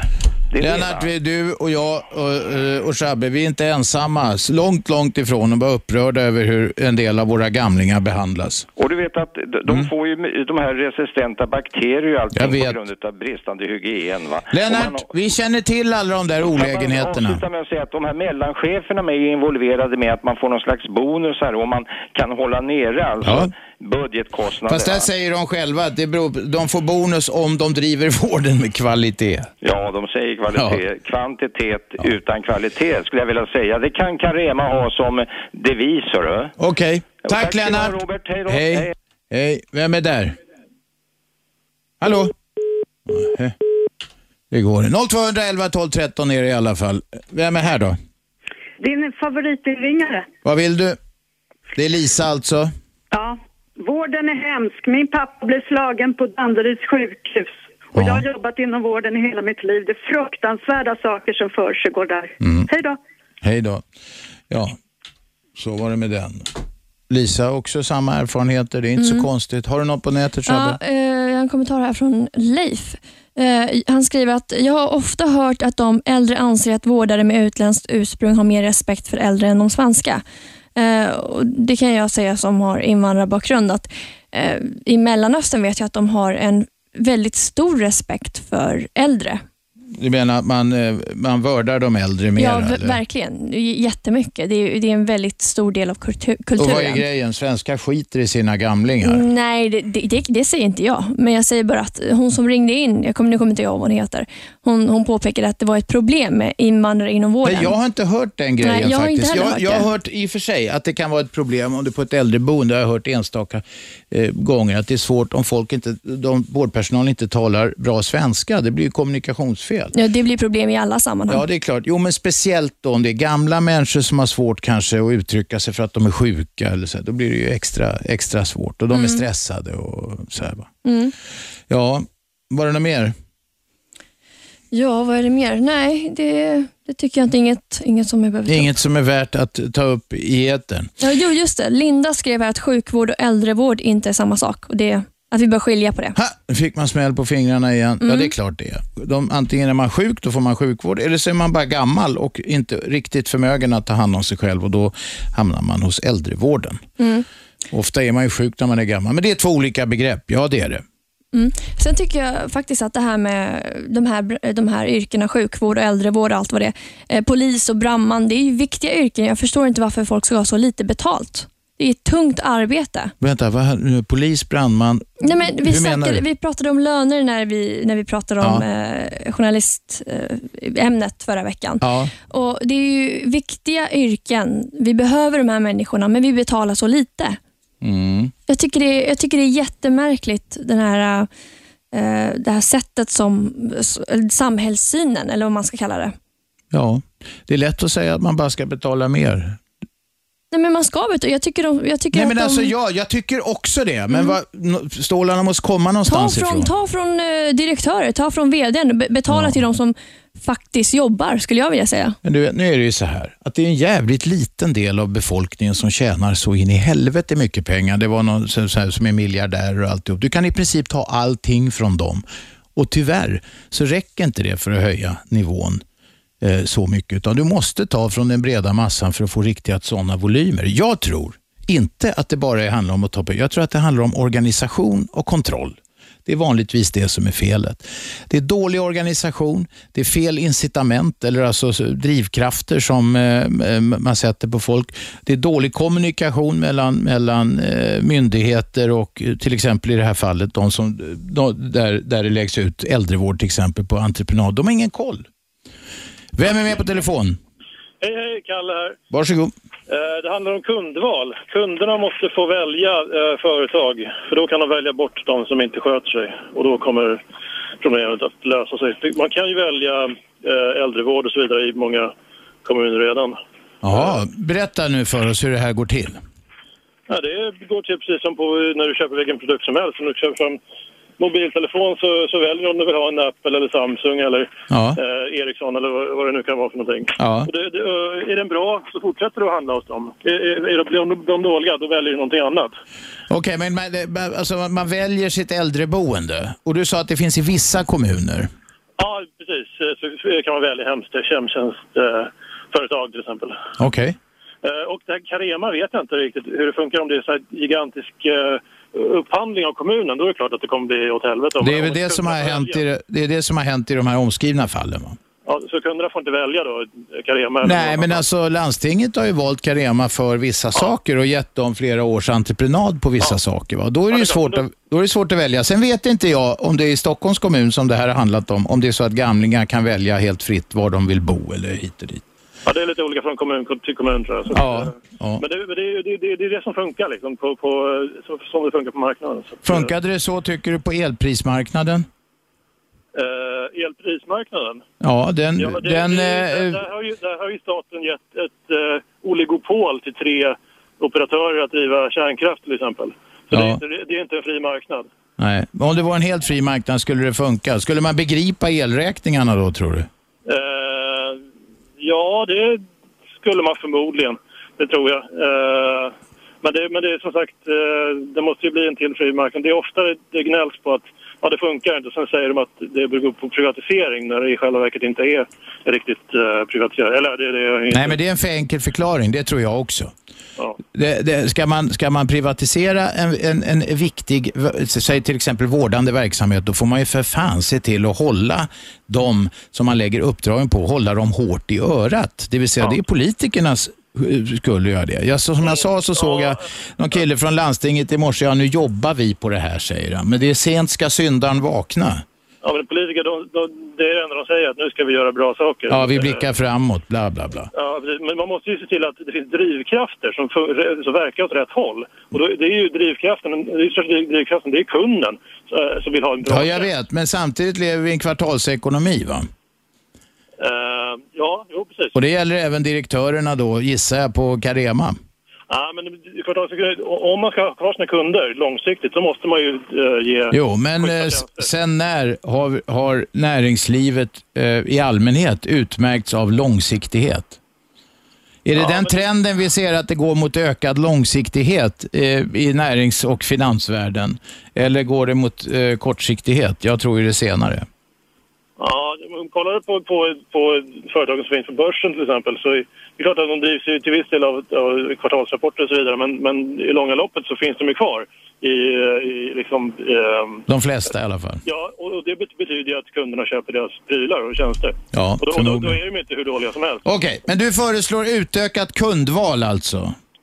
Det Lennart, vi, du och jag och, eh, och Shabbe, vi är inte ensamma. Långt, långt ifrån och bara upprörda över hur en del av våra gamlingar behandlas. Och du vet att de, de får ju de här resistenta bakterier och allting Mm. Jag på grund av bristande hygien. Va? Man Lennart, har- vi känner till alla de där jag olägenheterna. avsluta med att säga att de här mellancheferna är involverade med att man får någon slags bonus här och man kan hålla nere alltså Ja. Budgetkostnader. Fast där säger de själva att det beror, de får bonus om de driver <laughs> vården med kvalitet. Ja, de säger kvalitet. Kvantitet utan kvalitet skulle jag vilja säga. Det kan Carema ha som devis. Okej, tack Tack ha, Lennart. Robert. Hej då. Hej. Hej. Hej. Vem är där? Hallå? Det går. 0211 12 13 är det i alla fall. Vem är här då? Din favoritinringare? Vad vill du? Det är Lisa alltså. Ja. Vården är hemsk. Min pappa blev slagen på Danderyds sjukhus. Och jag har jobbat inom vården i hela mitt liv. Det är fruktansvärda saker som försiggår där. Mm. Hej då. Hej då. Ja, så var det med den. Lisa, också samma erfarenheter. Det är inte Mm. så konstigt. Har du något på nätet, Shabbe? Ja, eh, jag har en kommentar här från Leif. Eh, han skriver att jag har ofta hört att de äldre anser att vårdare med utländskt ursprung har mer respekt för äldre än de svenska. Eh, och det kan jag säga som har invandrarbakgrund att eh, i Mellanöstern vet jag att de har en väldigt stor respekt för äldre. Du menar att man, eh, man vördar de äldre mer? ja, eller? verkligen. Jättemycket. Det är, det är en väldigt stor del av kultur, Och kulturen. vad är grejen? Svenskar skiter i sina gamlingar. Nej, det, det, det, säger inte jag. Men jag säger bara att hon som ringde in, jag kommer, nu kommer inte jag ihåg vad hon heter, hon, hon påpekade att det var ett problem med invandrare inom vården. Nej, jag har inte hört den grejen Nej, jag har inte faktiskt. jag, hört jag har hört i och för sig att det kan vara ett problem om du på ett äldreboende, jag har hört enstaka eh, gånger, att det är svårt om folk inte, de, vårdpersonalen inte talar bra svenska. Det blir ju kommunikationsfel. Ja, det blir problem i alla sammanhang. Ja, det är klart. Jo, men speciellt då om det är gamla människor som har svårt kanske att uttrycka sig för att de är sjuka. Eller så. Då blir det ju extra, extra svårt och de är Mm. stressade. och så här. Mm. Ja, var det något mer? Ja, vad är det mer? Nej, det, det tycker jag inte. Inget, inget som behöver är upp. inget som är värt att ta upp i etern. Ja, jo, just det. Linda skrev här att sjukvård och äldrevård inte är samma sak. Och det, att vi bör skilja på det. Nu fick man smäll på fingrarna igen. Ja, Mm. det är klart det. De, antingen är man sjuk, då får man sjukvård, eller så är man bara gammal och inte riktigt förmögen att ta hand om sig själv och då hamnar man hos äldrevården. Mm. Ofta är man ju sjuk när man är gammal, men det är två olika begrepp. Ja, det är det. Mm. Sen tycker jag faktiskt att det här med de här, de här yrkena, sjukvård och äldrevård och allt vad det är. Eh, polis och brandman, det är ju viktiga yrken. Jag förstår inte varför folk ska ha så lite betalt. Det är ett tungt arbete. Vänta, vad, polis, brandman. Nej, men vi, du? vi pratade om löner när vi, när vi pratade om eh, journalistämnet förra veckan. Ja. Och Det är ju viktiga yrken. Vi behöver de här människorna, men vi betalar så lite. Mm. Jag tycker det, jag tycker det är jättemärkligt, den här, eh, det här sättet som, samhällssynen, eller vad man ska kalla det. Ja, det är lätt att säga att man bara ska betala mer. Nej, men man ska betala. Jag tycker, de, jag tycker Nej, att men de, alltså, ja, jag tycker också det, men Mm. no- stålarna måste komma ta någonstans från, ifrån. ta från eh, direktörer, ta från vdn, be- betala till de som faktiskt jobbar, skulle jag vilja säga. Men du vet, nu är det ju så här att det är en jävligt liten del av befolkningen som tjänar så in i helvete mycket pengar. Det var någon här, som är miljardär och alltihop. Du kan i princip ta allting från dem. Och tyvärr så räcker inte det för att höja nivån eh, så mycket. Utan du måste ta från den breda massan för att få riktiga sådana volymer. Jag tror inte att det bara handlar om att ta på. Jag tror att det handlar om organisation och kontroll. Det är vanligtvis det som är felet. Det är dålig organisation, det är fel incitament eller alltså drivkrafter som eh, man sätter på folk. Det är dålig kommunikation mellan, mellan eh, myndigheter och eh, till exempel i det här fallet de som, de, där, där det läggs ut äldrevård till exempel på entreprenad. De har ingen koll. Vem är med på telefon? Hej, hej, Kalle här. Varsågod. Eh, Det handlar om kundval. Kunderna måste få välja eh, företag, för då kan de välja bort de som inte sköter sig. Och då kommer problemet att lösa sig. Man kan ju välja eh, äldrevård och så vidare i många kommuner redan. Ja, berätta nu för oss hur det här går till. Ja, det går till precis som på när du köper vilken produkt som helst. Om du köper mobiltelefon så, så väljer du om du vill ha en Apple eller Samsung eller Ja. eh, Ericsson eller vad, det nu kan vara för någonting. Ja. Det, det, eh, är den bra så fortsätter du att handla hos dem. Är, är, är de, de dåliga då väljer du någonting annat. Okej, men man, det- alltså, man väljer sitt äldreboende och du sa att det finns i vissa kommuner. Ja, precis. Eh, Så kan man välja hemtjänstföretag till exempel. Okej. Eh, Och det här Carema vet jag inte riktigt hur det funkar om det är så gigantisk eh, upphandling av kommunen. Då är det klart att det kommer bli åt helvete. Det är väl det som har hänt i, det är det som har hänt i de här omskrivna fallen? Va? Ja, så kunderna får inte välja då, Carema? Nej, men alltså landstinget har ju valt Carema för vissa saker och gett dem flera års entreprenad på vissa saker. Va? Då, är det ju svårt att, då är det svårt att välja. Sen vet inte jag om det är i Stockholms kommun som det här har handlat om, om det är så att gamlingar kan välja helt fritt var de vill bo eller hit och dit. Ja, det är lite olika från kommun till kommun tror jag. Så, Ja, eh, ja. Men det, det, det, det, det är det som funkar liksom, på, på, som det funkar på marknaden. Så, Funkade det så tycker du på elprismarknaden? Eh, elprismarknaden? Ja, den... Ja, det, den det, eh, där, har ju, där har ju staten gett ett eh, oligopol till tre operatörer att driva kärnkraft till exempel. Så det, är Ja. inte, det är inte en fri marknad. Nej, men om det var en helt fri marknad skulle det funka. Skulle man begripa elräkningarna då tror du? Eh, ja, det skulle man förmodligen. Det tror jag. Eh, men, det, men det är som sagt, eh, det måste ju bli en till fri marknad. Det är ofta det, gnälls på att ja, det funkar inte. Sen säger de att det beror på privatisering när det i själva verket inte är riktigt eh, privatiserat. Eller det, det är inte... Nej, men det är en för enkel förklaring. Det tror jag också. Ja. Det, det, ska, man, ska man privatisera en, en, en viktig, säg till exempel vårdande verksamhet, då får man ju för fan se till att hålla dem som man lägger uppdragen på, hålla dem hårt i örat. Det vill säga, det är politikernas skulle göra det. Jag, som jag sa så såg jag någon kille från landstinget i morse, ja nu jobbar vi på det här säger han. Men det är sent ska syndaren vakna. Ja, men politiker, de, de, det är det enda de säger, att nu ska vi göra bra saker. Ja, vi blickar framåt, bla bla bla. Ja, men man måste ju se till att det finns drivkrafter som, som verkar åt rätt håll. Och då, det är ju drivkraften, det är största drivkraften, det är kunden eh, som vill ha en bra Ja, jag vet, men samtidigt lever vi i en kvartalsekonomi va? Eh, ja, jo precis. Och det gäller även direktörerna då, gissar jag, på Carema. Ja, men om man ska ha kvar sina kunder långsiktigt så måste man ju eh, ge... Jo, men eh, sen när har, har näringslivet eh, i allmänhet utmärkts av långsiktighet? Är det den trenden vi ser att det går mot ökad långsiktighet eh, i närings och finansvärlden? Eller går det mot kortsiktighet? Jag tror ju det senare. Ja, om man kollar på, på, på företagen som finns på börsen till exempel så är det klart att de drivs ju till viss del av, av kvartalsrapporter och så vidare men, men i långa loppet så finns de ju kvar i, i liksom... ehm, De flesta i alla fall. Ja, och det bet- betyder ju att kunderna köper deras prylar och tjänster. Ja, och då, då, då förmodligen. är de inte hur dåliga som helst. Okej, men du föreslår utökat kundval alltså?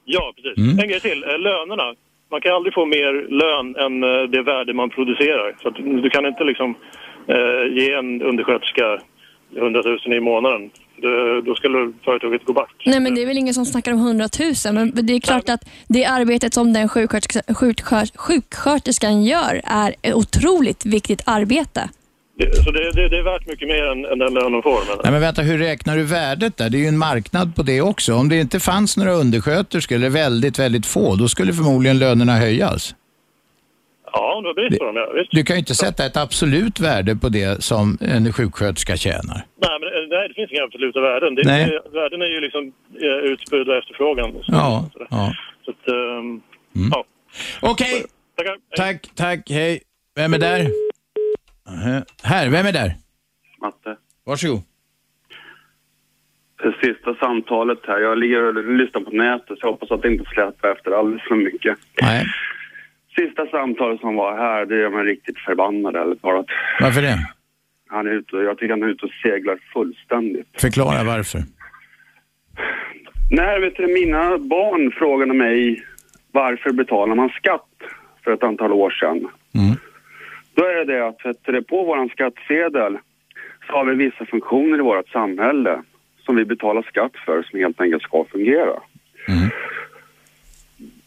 Ja, precis. Mm. En grej till, eh, lönerna. Man kan aldrig få mer lön än eh, det värde man producerar. Så du kan inte liksom eh, ge en undersköterska 100 000 i månaden. Då, då skulle företaget gå back. Nej, men det är väl ingen som snackar om 100 000, men det är klart att det arbetet som den sjuksköterska, sjuksköter, sjuksköterskan gör är ett otroligt viktigt arbete. Det, så det, det, det är värt mycket mer än, än den lön de får. Men, Nej, men vänta, hur räknar du värdet där? Det är ju en marknad på det också. Om det inte fanns några undersköterskor, eller väldigt, väldigt få, då skulle förmodligen lönerna höjas. Ja, om du har brist på dem, ja. Visst. Du kan ju inte sätta ett absolut värde på det som en sjuksköterska tjänar. Nej, men eh, nej, det finns inga absoluta värden. Det, Nej. det, värden är ju liksom eh, utbud och efterfrågan. Så, Ja, ja. så att, ehm, Mm. ja. Okej. Tack, tack, hej. Vem är där? Här, vem är där? Matte. Varsågod. Det sista samtalet här. Jag ligger och lyssnar på nätet så jag hoppas att det inte släpper efter alldeles för mycket. Nej. Sista samtalet som var här, det gör mig riktigt förbannad ärligt talat. Varför det? Han är ute, jag tycker han är ute och seglar fullständigt. Förklara varför. När vet du, mina barn frågade mig varför betalar man skatt för ett antal år sedan. Mm. Då är det att vet du, på vår skattsedel så har vi vissa funktioner i vårt samhälle som vi betalar skatt för som helt enkelt ska fungera.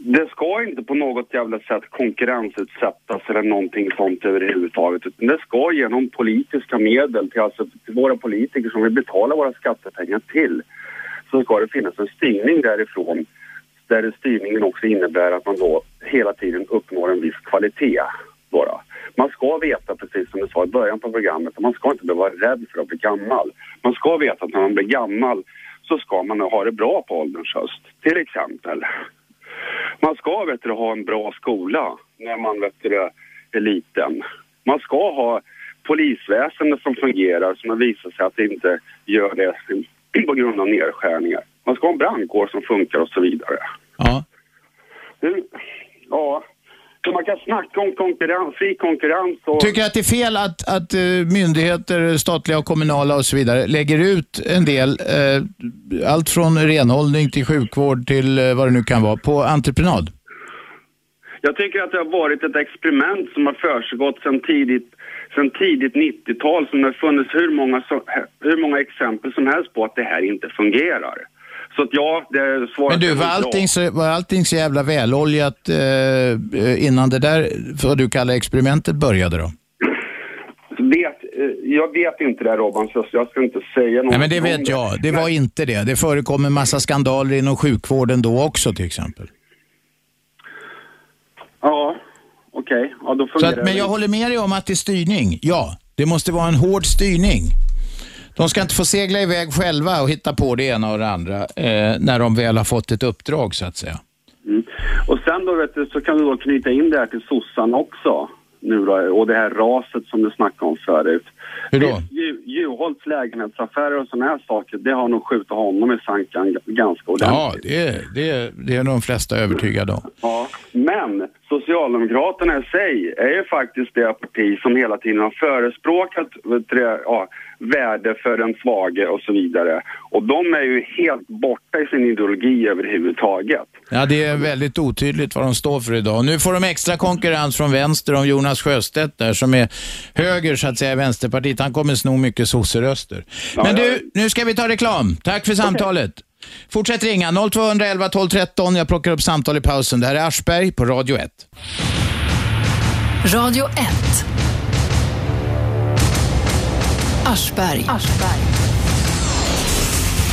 Det ska inte på något jävla sätt konkurrensutsättas eller någonting sånt överhuvudtaget. Utan det ska genom politiska medel till, alltså, till våra politiker som vi betalar våra skattepengar till så ska det finnas en styrning därifrån där styrningen också innebär att man då hela tiden uppnår en viss kvalitet. Bara. Man ska veta, precis som du sa i början på programmet, att man ska inte behöva vara rädd för att bli gammal. Man ska veta att när man blir gammal så ska man ha det bra på ålderns höst, till exempel. Man ska vet du, ha en bra skola när man vet du, är liten. Man ska ha polisväsende som fungerar som har visat sig att det inte gör det <clears throat> på grund av nedskärningar. Man ska ha en brandkår som funkar och så vidare. Ja. Ja, Så man kan snacka om konkurrens, fri konkurrens och... Tycker du att det är fel att, att eh, myndigheter, statliga och kommunala och så vidare, lägger ut en del, eh, allt från renhållning till sjukvård till eh, vad det nu kan vara, på entreprenad? Jag tycker att det har varit ett experiment som har försiggått sedan tidigt, sedan tidigt 90-tal som det har funnits hur många, hur många exempel som helst på att det här inte fungerar. Så att ja, det svaret Men du, var allting så, var allting så jävla väloljat eh, innan det där, vad du kallar experimentet började då? Vet, eh, jag vet inte det Robban, så jag ska inte säga något Nej, men det vet jag. Det var inte det. Det förekom en massa skandaler inom sjukvården då också till exempel. Ja, okej. Ja, då fungerar att, men det. jag håller med dig om att det är styrning. Ja, det måste vara en hård styrning. De ska inte få segla iväg själva och hitta på det ena och det andra eh, när de väl har fått ett uppdrag så att säga. Mm. Och sen då vet du, så kan du då knyta in det här till sossarna också. Nu då, och det här raset som du snackade om förut. Hur då? Ju- Juholts lägenhetsaffärer och sådana här saker, det har nog skjutit honom i sankan ganska ordentligt. Ja, det är, det, är, det är de flesta övertygade om. Ja, men Socialdemokraterna i sig är ju faktiskt det parti som hela tiden har förespråkat ja, värde för den svage och så vidare. Och de är ju helt borta i sin ideologi överhuvudtaget. Ja, det är väldigt otydligt vad de står för idag. Nu får de extra konkurrens från vänster om Jonas Sjöstedt där som är höger så att säga i Vänsterpartiet. Han kommer sno mycket sosseröster. Men du, nu ska vi ta reklam. Tack för samtalet. Fortsätt ringa 0211 12 13. Jag plockar upp samtal i pausen. Det här är Aschberg på Radio 1. Radio 1. Aschberg.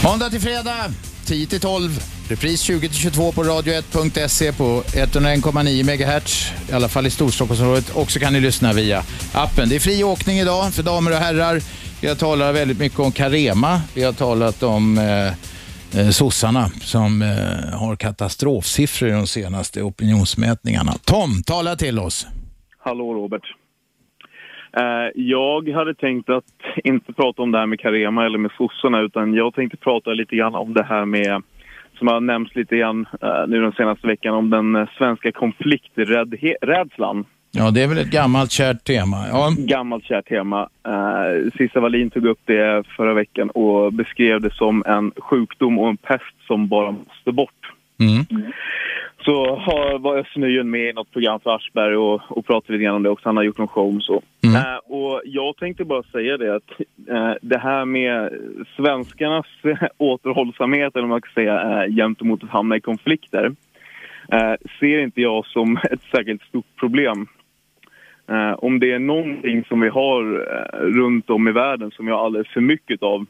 Måndag till fredag 10 till 12. Repris 20 till 22 på radio1.se på 101,9 MHz. I alla fall i Storstockholmsområdet. Och så kan ni lyssna via appen. Det är fri åkning idag för damer och herrar. Vi har talat väldigt mycket om Carema. Vi har talat om eh, eh, sossarna som eh, har katastrofsiffror i de senaste opinionsmätningarna. Tom, tala till oss. Hallå Robert. Eh, jag hade tänkt att inte prata om det här med Carema eller med sossarna utan jag tänkte prata lite grann om det här med, som har nämnts lite grann eh, nu den senaste veckan, om den eh, svenska konflikträdslan. Ja, det är väl ett gammalt kärt tema. Ja. Gammalt kärt tema. Eh, Cissi Wallin tog upp det förra veckan och beskrev det som en sjukdom och en pest som bara måste bort. Mm. Så har, var Özz Nujen med i något program för Aschberg och, och pratade lite grann om det också. Han har gjort någon show och så. Mm. Eh, och jag tänkte bara säga det att eh, det här med svenskarnas <laughs> återhållsamhet, eller vad man kan säga, eh, gentemot att hamna i konflikter, eh, ser inte jag som <laughs> ett särskilt stort problem. Om det är någonting som vi har runt om i världen som vi har alldeles för mycket av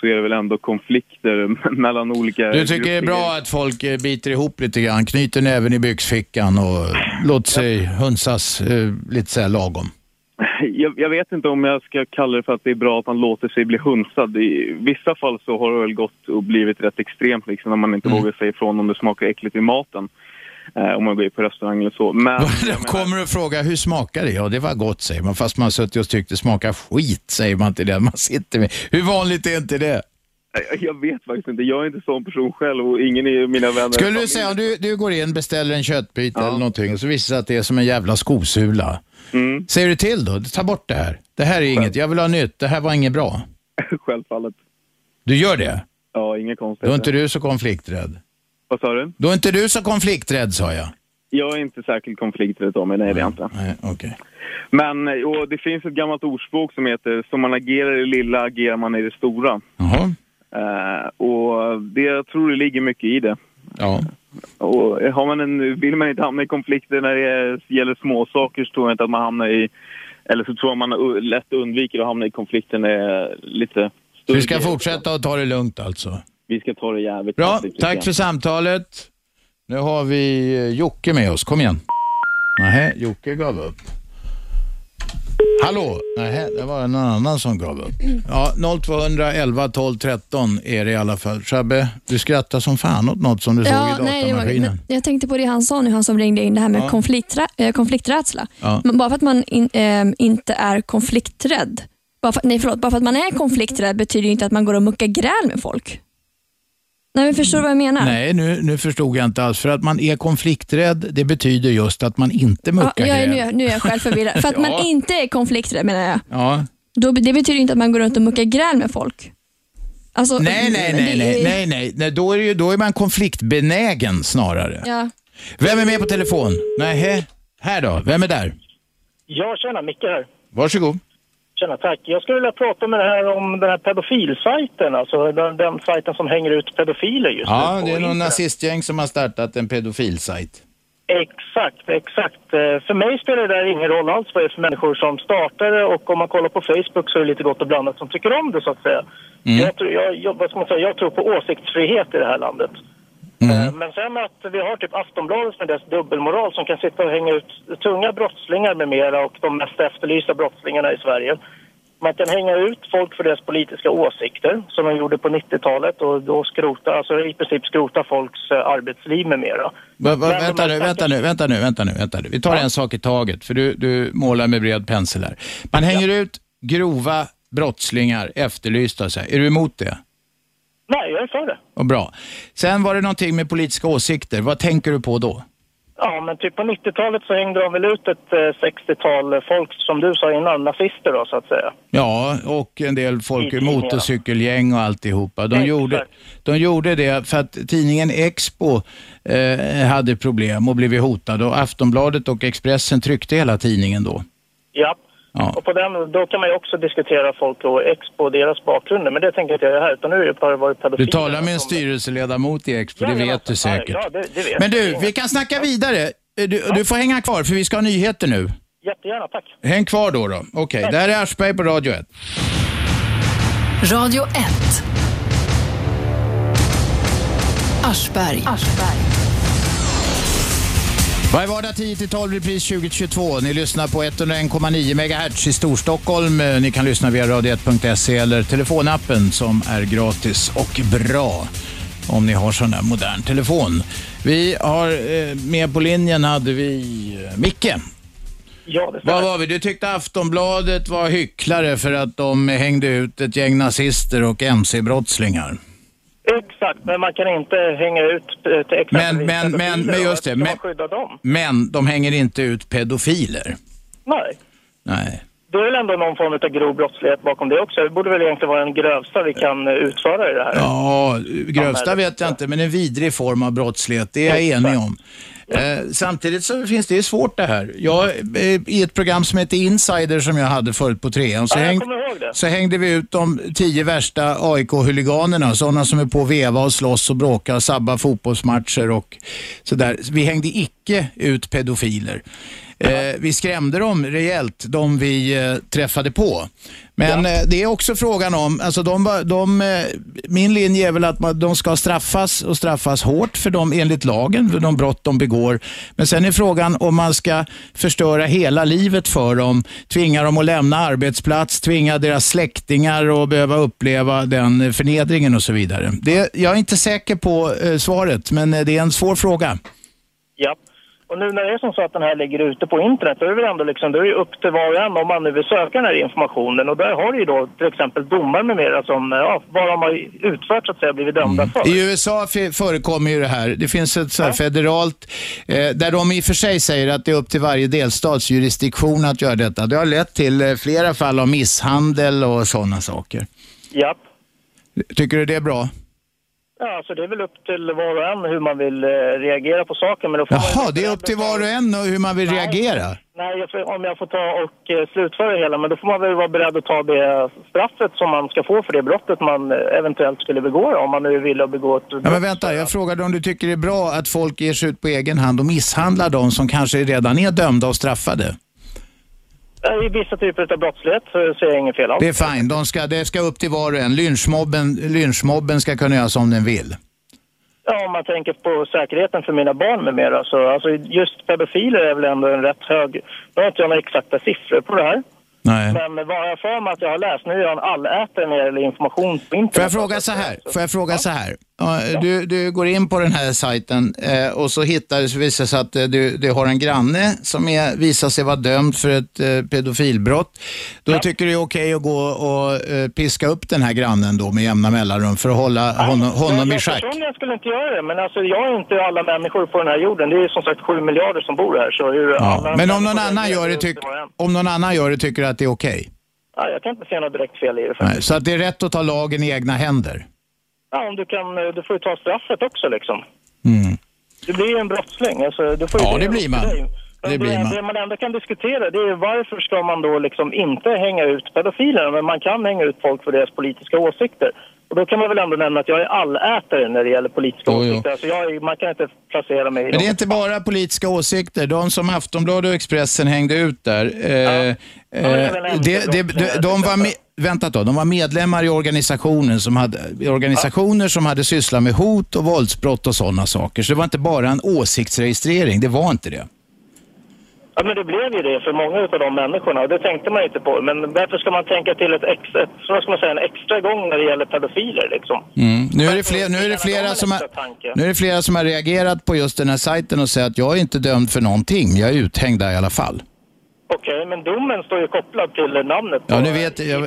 så är det väl ändå konflikter <laughs> mellan olika Du tycker det är bra att folk eh, biter ihop lite grann, knyter näven i byxfickan och låter sig hunsas eh, lite så lagom? <laughs> Jag, jag vet inte om jag ska kalla det för att det är bra att man låter sig bli hunsad. I vissa fall så har det väl gått och blivit rätt extremt liksom när man inte Mm. vågar säga ifrån om det smakar äckligt i maten. Eh, om man går på restaurang eller så. Men <laughs> De kommer och frågar hur smakar det? Ja, det var gott säger man. Fast man suttit och tyckt det smakar skit säger man till den man sitter med. Hur vanligt är inte det? jag, jag vet faktiskt inte. Jag är inte sån person själv och ingen i mina vänner. Skulle du säga om du, du går in, beställer en köttbit eller någonting och så visar det sig att det är som en jävla skosula. Mm. Säger du till då? Ta bort det här. Det här är inget, jag vill ha nytt. Det här var inget bra. <laughs> Självfallet. Du gör det? Ja, inga Då konstigheter. är inte du så konflikträdd. Vad sa du? Då är inte du så konflikträdd sa jag. Jag är inte särskilt konflikträdd av mig, nej det är jag inte. Nej, okej. Men och det finns ett gammalt ordspråk som heter som man agerar i det lilla agerar man i det stora. Jaha. Eh, och det, jag tror det ligger mycket i det. Ja. Och har man en, vill man inte hamna i konflikter när det gäller små saker så tror jag inte att man hamnar i... Eller så tror jag man lätt undviker att hamna i konflikter när det är lite större vi ska fortsätta att ta det lugnt alltså? Vi ska ta det jävligt Bra, tack jag. för samtalet. Nu har vi eh, Jocke med oss. Kom igen. Nej, Jocke gav upp. Hallå? Nej, det var någon annan som gav upp. Ja, 0211 12 13 är det i alla fall. Shabbe, du skrattar som fan åt något som du såg i nej, datamaskinen. men jag tänkte på det han sa nu, han som ringde in, det här med Ja. konflikträ, eh, konflikträdsla. Ja. Men bara för att man in, eh, inte är konflikträdd, bara för, nej, förlåt, bara för att man är konflikträdd betyder ju inte att man går och muckar gräl med folk. Nej, men förstår du vad jag menar? Nej, nu, nu förstod jag inte alls. För att man är konflikträdd, det betyder just att man inte Ja, muckar jag är, gräl. nu, nu är jag själv förvirrad. För att <laughs> Ja. man inte är konflikträdd menar jag. Ja. Då, det betyder inte att man går runt och muckar gräl med folk. Alltså, Nej, nej, nej, nej, nej, nej, nej. Då, är det ju, då är man konfliktbenägen snarare. Ja. Vem är med på telefon? Nej, här då. Vem är där? Ja, tjena, Micke här. Varsågod. Tjena, tack. Jag skulle vilja prata med det här om den här pedofilsajten, alltså den, den sajten som hänger ut pedofiler just nu. Ja, det är någon nazistgäng som har startat en pedofilsajt. Exakt, exakt. Eh, För mig spelar det där ingen roll alls vad det är för människor som startar det och om man kollar på Facebook så är det lite gott och blandat som tycker om det så att säga. Mm. Jag, tror, jag, jag, vad ska man säga, jag tror på åsiktsfrihet i det här landet. Mm. Eh, Men sen att vi har typ Aftonbladet med dess dubbelmoral som kan sitta och hänga ut tunga brottslingar med mera och de mest efterlysta brottslingarna i Sverige. Man kan hänga ut folk för deras politiska åsikter som de gjorde på 90-talet och då skrota, alltså i princip skrota folks eh, arbetsliv med mera. Va, va, vänta, nu, vänta nu, vänta nu, vänta nu, vänta nu. Vi tar en sak i taget, för du, du målar med bred pensel här. Man hänger ut grova brottslingar, efterlysta. Så här. Är du emot det? Nej, jag är för det. Och bra. Sen var det någonting med politiska åsikter. Vad tänker du på då? Ja, men typ på 90-talet så hängde de väl ut ett eh, 60-tal folk, som du sa innan, nazister då så att säga. Ja, och en del folk, I tidningarna. motorcykelgäng och alltihopa. De Exakt. gjorde, de gjorde det för att tidningen Expo eh, hade problem och blivit hotad och Aftonbladet och Expressen tryckte hela tidningen då. Ja. Ja. Och på den, då kan man ju också diskutera folk och Expo och deras bakgrunder, men det tänker inte jag här, utan nu är det bara varit Du pedofiler. talar med en styrelseledamot i Expo, det Ja, vet du ja, säkert. Ja, det, det vet Men du, jag. vi kan snacka vidare. Eh, Du, du får hänga kvar för vi ska ha nyheter nu. Jättegärna, tack. Häng kvar då. då. Okej, det här är Aschberg på Radio 1. Radio 1. Aschberg. Varje vardag 10-12 repris 2022. Ni lyssnar på 101,9 MHz i Storstockholm. Eh, Ni kan lyssna via radio1.se eller telefonappen som är gratis och bra om ni har sån där modern telefon. Vi har eh, med på linjen hade vi eh, Micke. Ja, det Vad var vi? Du tyckte Aftonbladet var hycklare för att de hängde ut ett gäng nazister och mc-brottslingar. Exakt, men man kan inte hänga ut eh, exempelvis Men- men- men- men just det, men-. Men de hänger inte ut pedofiler. Nej. Nej. Det är väl ändå någon form av grov brottslighet bakom det också. Det borde väl egentligen vara den grövsta vi kan eh, utföra i det här. Ja, grövsta vet jag inte, men en vidrig form av brottslighet, det är jag enig om. Eh, samtidigt så finns det ju svårt det här. Jag, eh, I ett program som heter Insider som jag hade förut på trean så, Ja, häng, så hängde vi ut de tio värsta AIK-huliganerna, sådana som är på att veva och slåss och bråka och sabba fotbollsmatcher och sådär. Vi hängde icke ut pedofiler. Eh, vi skrämde dem rejält, de vi eh, träffade på. Men eh, det är också frågan om, alltså de, de, eh, min linje är väl att de ska straffas och straffas hårt för dem enligt lagen, för de brott de begår. Men sen är frågan om man ska förstöra hela livet för dem, tvinga dem att lämna arbetsplats, tvinga deras släktingar att behöva uppleva den förnedringen och så vidare. Det, jag är inte säker på eh, svaret, men det är en svår fråga. Ja. Och nu när det är som så att den här ligger ute på internet, då är det väl ändå liksom, då är det upp till var och en om man nu vill söka den här informationen. Och där har du ju då till exempel domar med mera som, ja, vad de har utfört så att säga, blivit dömda för. I USA förekommer ju det här. Det finns ett så här federalt, eh, där de i och för sig säger att det är upp till varje delstats jurisdiktion att göra detta. Det har lett till eh, flera fall av misshandel och sådana saker. Ja. Tycker du det är bra? Ja, så det är väl upp till var och en hur man vill eh, reagera på saken. Men då får Jaha, det är upp till var och en och hur man vill reagera. Nej, jag får, om jag får ta och eh, slutföra det hela, men då får man väl vara beredd att ta det straffet som man ska få för det brottet man eh, eventuellt skulle begå om man nu vill att begå ett Ja, men vänta, jag frågade om du tycker det är bra att folk ger sig ut på egen hand och misshandlar de som kanske redan är dömda och straffade. Eh, I vissa typer av brottslighet så ser jag inget fel alls. Det är fine, de ska, det ska upp till var och en. Lynchmobben, lynchmobben ska kunna göra som den vill. Ja, om man tänker på säkerheten för mina barn med mera. Så, alltså, just pedofiler är väl ändå en rätt hög... Nu har inte jag några exakta siffror på det här. Nej. Men vad jag för mig att jag har läst, nu är jag en allätare när det gäller information på internet. Får jag fråga så här? Får jag fråga så här? Ja, du, du går in på den här sajten eh, och så hittar det så visar det sig att eh, du, du har en granne som är, visar sig vara dömd för ett eh, pedofilbrott. Då tycker du det är okej att gå och piska upp den här grannen då med jämna mellanrum för att hålla honom, honom i jag schack. personligen skulle inte göra det, men alltså jag är inte alla människor på den här jorden. Det är som sagt sju miljarder som bor här. Så hur Ja. Men om någon, annan gör det, tyck, om någon annan gör det tycker du att det är okej? Ja, jag kan inte se något direkt fel i det. Nej, Så att det är rätt att ta lagen i egna händer? Ja, om du kan, du får ju ta straffet också liksom. Mm. Du blir ju en brottsling. Alltså, du får Ja, det upp blir man. Men Det blir man. Det man ändå kan diskutera det är varför ska man då liksom inte hänga ut pedofilerna men man kan hänga ut folk för deras politiska åsikter. Och då kan man väl ändå nämna att jag är allätare när det gäller politiska Jo, jo. åsikter. Alltså jag man kan inte placera mig i Men det är inte bara politiska åsikter. De som Aftonbladet och Expressen hängde ut där, eh, eh, det, det, de, de var med, Vänta då, de var medlemmar i organisationen som hade, organisationer som hade sysslat med hot och våldsbrott och sådana saker. Så det var inte bara en åsiktsregistrering, det var inte det. Ja, men det blev ju det för många av de människorna och det tänkte man inte på. Men därför ska man tänka till ett, ex, ett vad ska man säga, en extra gång när det gäller pedofiler liksom. Mm. Nu, är det fler, nu, är det flera som har, nu är det flera som har reagerat på just den här sajten och säger att jag är inte dömd för någonting, jag är uthängd där i alla fall. Okej, men domen står ju kopplad till namnet. Ja, nu vet, i jag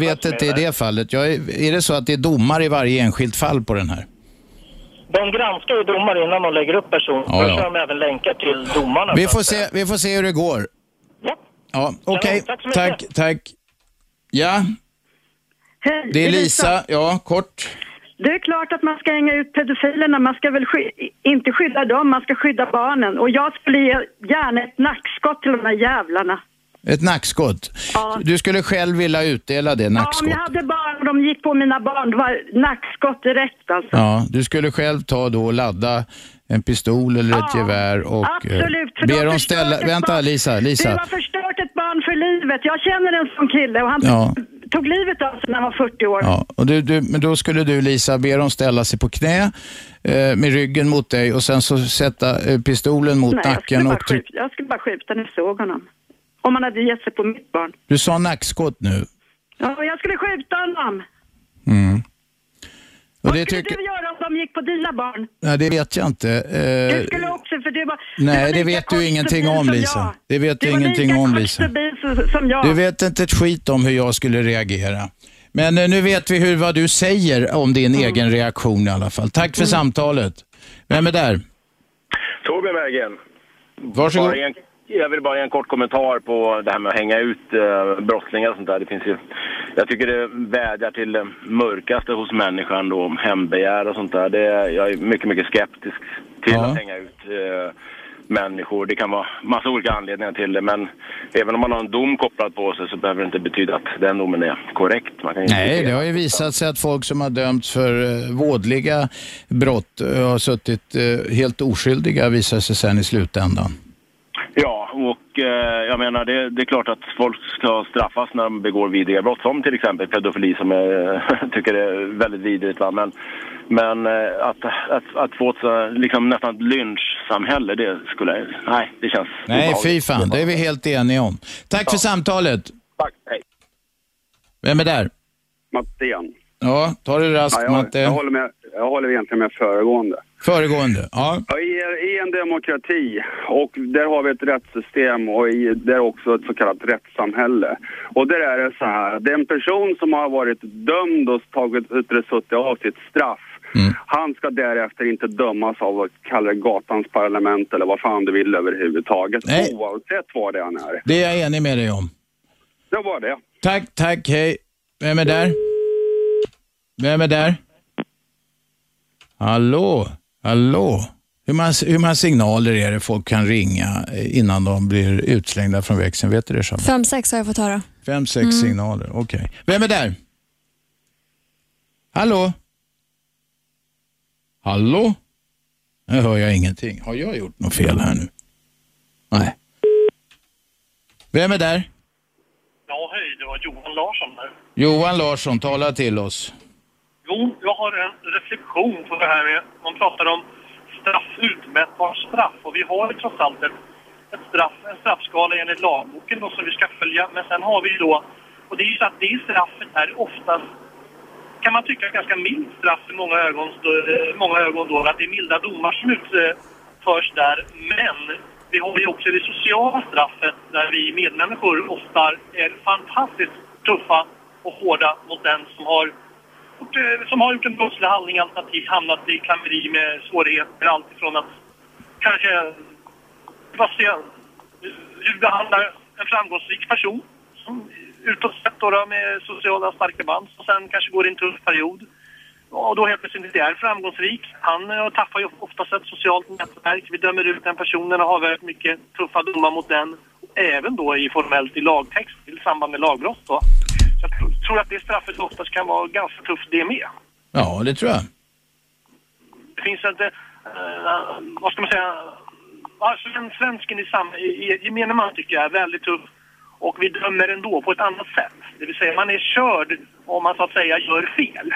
vet inte i det fallet. Jag är, är det så att det är domar i varje enskilt fall på den här? De granskar ju domar innan de lägger upp personer. Ja, Då ja. kör de även länkar till domarna. Vi får se, vi får se hur det går. Ja. Ja, okej. tack så mycket. Tack, tack. Ja, Hej, det är Lisa. Ja, kort. Det är klart att man ska hänga ut pedofilerna. Man ska väl sky- inte skydda dem, man ska skydda barnen. Och jag skulle ge gärna ett nackskott till de här jävlarna. Ett nackskott. Ja. Du skulle själv vilja utdela det Ja, om jag hade barn och de gick på mina barn, det var nackskott direkt alltså. Ja, du skulle själv ta då och ladda en pistol eller ett gevär och eh, Absolut, för du ber förstört ställa... Vänta barn. Lisa, Du Lisa. har förstört ett barn för livet. Jag känner en sån kille och han Ja. tog livet av sig när han var 40 år. Ja, och du, du, men då skulle du Lisa be dem ställa sig på knä eh, med ryggen mot dig och sen så sätta eh, pistolen mot Nej, jag skulle, nacken bara skjuta, jag skulle bara skjuta när jag såg honom. Om han hade gett sig på mitt barn. Du sa nackskott nu. Ja, jag skulle skjuta honom. Mm. Och det, Skulle tycker, du göra om de gick på dina barn? nej, det vet jag inte. Du Eh, skulle också, för du var... nej, du det vet du ingenting om Lisa. jag. Det vet du Du ingenting om Lisa. som- jag. Du vet inte ett skit om hur jag skulle reagera. Men eh, nu vet vi hur, vad du säger om din Mm. egen reaktion i alla fall. Tack för samtalet. Vem är där? Torbjörn Berggren. Varsågod. Bara en, jag vill bara ge en kort kommentar på det här med att hänga ut eh, brottslingar och sånt där. Det finns ju, jag tycker det vädjar till det mörkaste hos människan då, om hämndbegär och sånt där. Det, jag är mycket, mycket skeptisk till Ja. att hänga ut eh, människor. Det kan vara massa olika anledningar till det, men även om man har en dom kopplad på sig så behöver det inte betyda att den domen är korrekt. Nej, det har ju visat sig att folk som har dömts för eh, vådliga brott eh, har suttit eh, helt oskyldiga visar sig sen i slutändan. Ja, och eh, jag menar det, det är klart att folk ska straffas när de begår vidriga brott som till exempel pedofili som jag eh, <laughs> tycker är väldigt vidrigt. Va? Men, men eh, att, att, att få ett liksom, nästan ett lynchsamhälle, det skulle nej, det känns Nej, fy fan, det är vi helt eniga om. Tack för samtalet. Tack, hej. Vem är där? Mattén. Ja, ta det raskt Ja, jag, Matte. jag, håller med, jag håller egentligen med föregående. Föregående, ja. I, I en demokrati, och där har vi ett rättssystem och i, där är också ett så kallat rättssamhälle. Och där är det så här, den person som har varit dömd och tagit ut suttit av sitt straff, han ska därefter inte dömas av vad kallar det gatans parlament eller vad fan du vill överhuvudtaget, Nej. oavsett vad det än är. Det är jag enig med dig om. Det var det. Tack, tack, hej. Vem är där? Vem är där? Hallå, hallå. Hur många, hur många signaler är det folk kan ringa eh, innan de blir utslängda från växeln? Vet du det, Shabba? Fem, sex har jag fått höra. Fem, sex Mm. signaler, okej. Vem är där? Hallå? Hallå? Nu hör jag ingenting. Har jag gjort något fel här nu? Nej. Vem är där? Ja, hej, det var Johan Larsson här. Johan Larsson, tala till oss. Jag har en reflektion på det här med, man pratar om straff, utmätbart straff. Och vi har ju trots allt ett, ett straff, en straffskala enligt lagboken då, som vi ska följa. Men sen har vi ju då, och det är ju så att det straffet är oftast kan man tycka, ganska milt straff i många ögon, många ögon då, att det är milda domar som utförs där. Men vi har ju också det sociala straffet där vi medmänniskor ofta är fantastiskt tuffa och hårda mot den som har gjort, eh, som har gjort en brottslig handling alternativt hamnat i klammeri med svårigheter. alltifrån att kanske vad jag, hur eh, behandlar en framgångsrik person som utåt sett då, med sociala starka band och sen kanske går i en tuff period och då helt plötsligt inte är framgångsrik. Han eh, tappar ju oftast ett socialt nätverk. Vi dömer ut den personen och har väldigt mycket tuffa domar mot den. Även då i formellt i lagtext i samband med lagbrott då. Så jag tror- att det straffet oftast kan vara ganska tufft det med. Ja, det tror jag. Det finns inte, eh, vad ska man säga, alltså svensken i, sam, i, i gemene man tycker jag är väldigt tuff och vi dömer ändå på ett annat sätt. Det vill säga man är körd om man så att säga gör fel.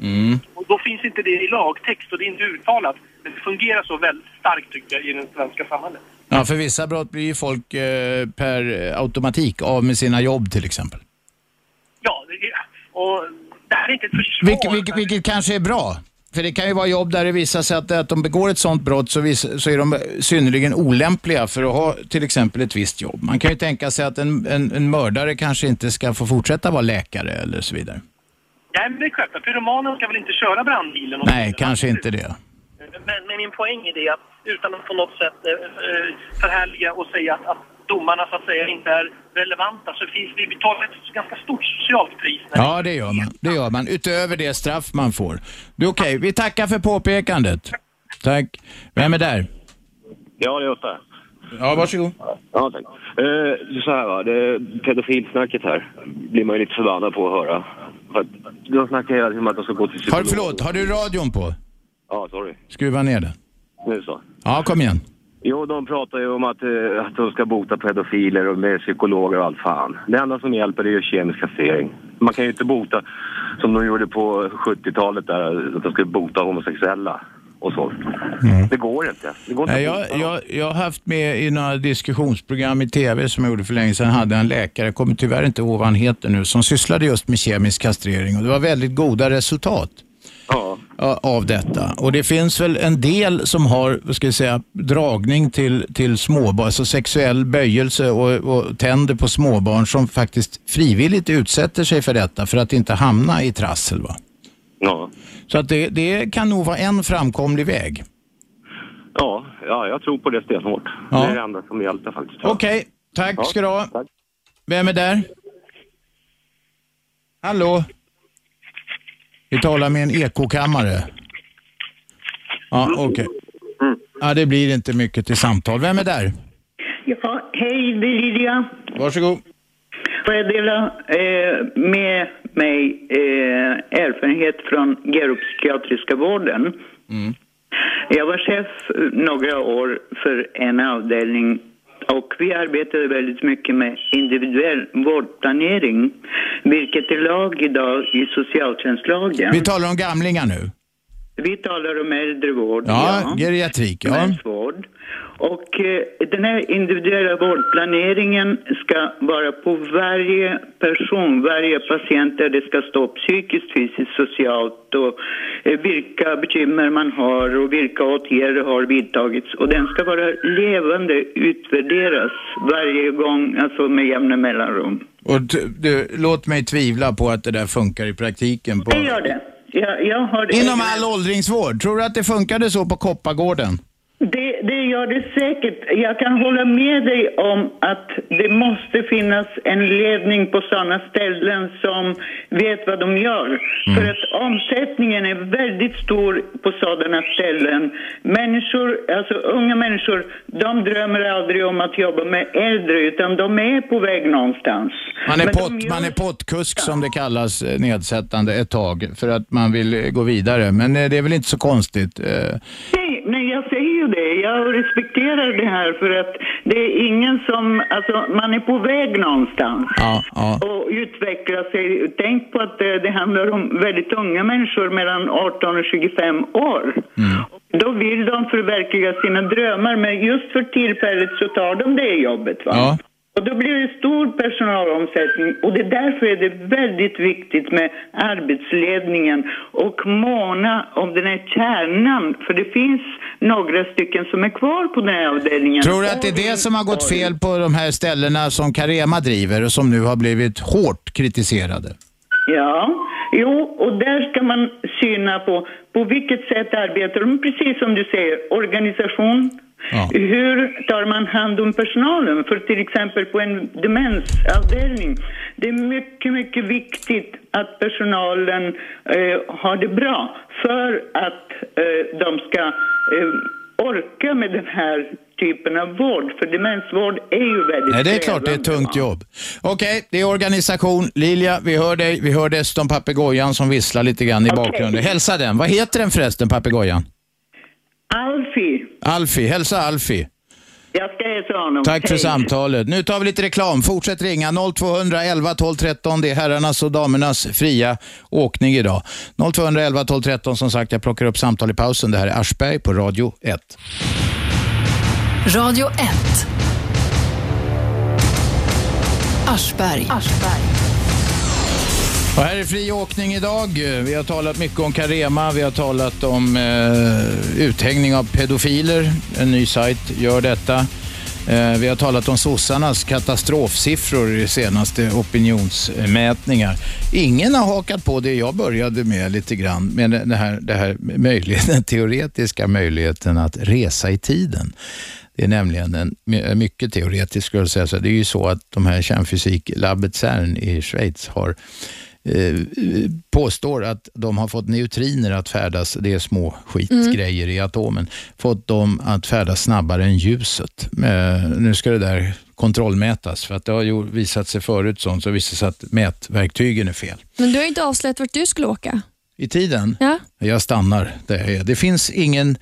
Mm. Och då finns inte det i lagtext och det är inte uttalat. Men det fungerar så väldigt starkt tycker jag i det svenska samhället. Ja, för vissa brott blir ju folk eh, per automatik av med sina jobb till exempel. Och det här är inte ett försvar. Vilket, vilket, vilket kanske är bra. För det kan ju vara jobb där det visar sig att, att de begår ett sånt brott så, vis, så är de synnerligen olämpliga för att ha till exempel ett visst jobb. Man kan ju tänka sig att en, en, en mördare kanske inte ska få fortsätta vara läkare eller så vidare. Nej, men det är självklart. Pyromanen ska väl inte köra brandbilen? Nej, kanske inte det. Men, men min poäng är det att utan att på något sätt eh, eh, förhärliga och säga att, att domarna så att säga inte är relevanta så finns det, vi tar ett ganska stort socialt pris. Ja, det gör man. Det gör man. Utöver det straff man får. Du, Okej, vi tackar för påpekandet. Tack. Vem är där? Ja, det är Åsa. Ja, varsågod. Ja, tack. Eh, det är så här va, det pedofilsnacket här blir man ju lite förbannad på att höra. För att de snackar hela tiden om att de ska gå till Har, psykolog. förlåt, har du radion på? Ja, sorry. Skruva ner den. Nu så. Ja, kom igen. Jo, de pratar ju om att, eh, att de ska bota pedofiler och med psykologer och allt fan. Det enda som hjälper är ju kemisk kastrering. Man kan ju inte bota som de gjorde på 70-talet där, att de skulle bota homosexuella och så. Det går inte. Det går inte Nej, jag, jag, jag har haft med i några diskussionsprogram i tv som jag gjorde för länge sedan, hade en läkare, jag kommer tyvärr inte ihåg vad han heter nu, som sysslade just med kemisk kastrering och det var väldigt goda resultat av detta. Och det finns väl en del som har, vad ska jag säga, dragning till, till småbarn, alltså sexuell böjelse och, och tänder på småbarn som faktiskt frivilligt utsätter sig för detta för att inte hamna i trassel. Va? Ja. Så att det, det kan nog vara en framkomlig väg. Ja, ja, jag tror på det stenhårt. Ja. Det är det enda som hjälper faktiskt. Okej, tack Ja, ska du ha. Vem är där? Hallå? Vi talar med en ekokammare. Ja, okej. Ja, det blir inte mycket till samtal. Vem är där? Ja, hej, det är Lydia. Varsågod. Får jag dela eh, med mig eh, erfarenhet från geropsykiatriska vården? Mm. Jag var chef några år för en avdelning och vi arbetade väldigt mycket med individuell vårdplanering, vilket är lag idag i socialtjänstlagen. Vi talar om gamlingar nu. Vi talar om äldrevård. Ja, geriatrik. Ja. Demensvård. Och eh, den här individuella vårdplaneringen ska vara på varje person, varje patient där det ska stå psykiskt, fysiskt, socialt och eh, vilka bekymmer man har och vilka åtgärder har vidtagits. Och den ska vara levande, utvärderas varje gång, alltså med jämna mellanrum. Och du, låt mig tvivla på att det där funkar i praktiken. På... Det gör det. Jag, jag har Inom all åldringsvård, tror du att det funkade så på Koppargården? Det, det gör det säkert. Jag kan hålla med dig om att det måste finnas en ledning på sådana ställen som vet vad de gör. För att omsättningen är väldigt stor på sådana ställen. Människor, alltså unga människor, de drömmer aldrig om att jobba med äldre utan de är på väg någonstans. Man är, Men pott, gör- man är pottkusk som det kallas eh, nedsättande ett tag för att man vill eh, gå vidare. Men eh, det är väl inte så konstigt. Nej, nej, jag säger ju det. Jag respekterar det här för att det är ingen som, alltså man är på väg någonstans. Ja, ja. och utveckla sig. Tänk på att det, det handlar om väldigt unga människor mellan 18 och 25 år. Då vill de förverkliga sina drömmar men just för tillfället så tar de det jobbet. Va? Ja. Och då blir det stor personalomsättning och det är därför är det väldigt viktigt med arbetsledningen och måna om den här kärnan. För det finns några stycken som är kvar på den här avdelningen. Tror du att det är det som har gått fel på de här ställena som Carema driver och som nu har blivit hårt kritiserade? Ja, jo, och där ska man syna på på vilket sätt arbetar de, precis som du säger, organisation. Hur tar man hand om personalen? För till exempel på en demensavdelning, det är mycket, mycket viktigt att personalen eh, har det bra för att eh, de ska eh, orka med den här typen av vård. För demensvård är ju väldigt Nej, det är klart det är ett tungt jobb. Okej, det är organisation. Lilja, vi hör dig. Vi hör dessutom papegojan som visslar lite grann i bakgrunden. Hälsa den. Vad heter den förresten, papegojan? Alfie, Alfie. Hälsa Alfie. jag ska hälsa honom. Tack för Hej. samtalet. Nu tar vi lite reklam. Fortsätt ringa 0211 12 13. Det är herrarnas och damernas fria åkning idag. 0211 12 13. Som sagt, jag plockar upp samtal i pausen. Det här är Aschberg på Radio 1. Radio 1. Aschberg. Och här är fri åkning idag. Vi har talat mycket om Carema, vi har talat om eh, uthängning av pedofiler. En ny sajt gör detta. Eh, vi har talat om sossarnas katastrofsiffror i senaste opinionsmätningar. Ingen har hakat på det jag började med lite grann, med den här, det här möjligheten, <laughs> den teoretiska möjligheten att resa i tiden. Det är nämligen en mycket teoretisk skulle jag säga. Så det är ju så att de här kärnfysiklabbet CERN i Schweiz har påstår att de har fått neutriner att färdas, det är små skitgrejer i atomen, fått dem att färdas snabbare än ljuset. Eh, nu ska det där kontrollmätas för att det har visat sig förut sånt så visar sig att mätverktygen är fel. Men du har inte avslöjat vart du skulle åka. I tiden? Ja. Jag stannar där jag är. Det finns ingen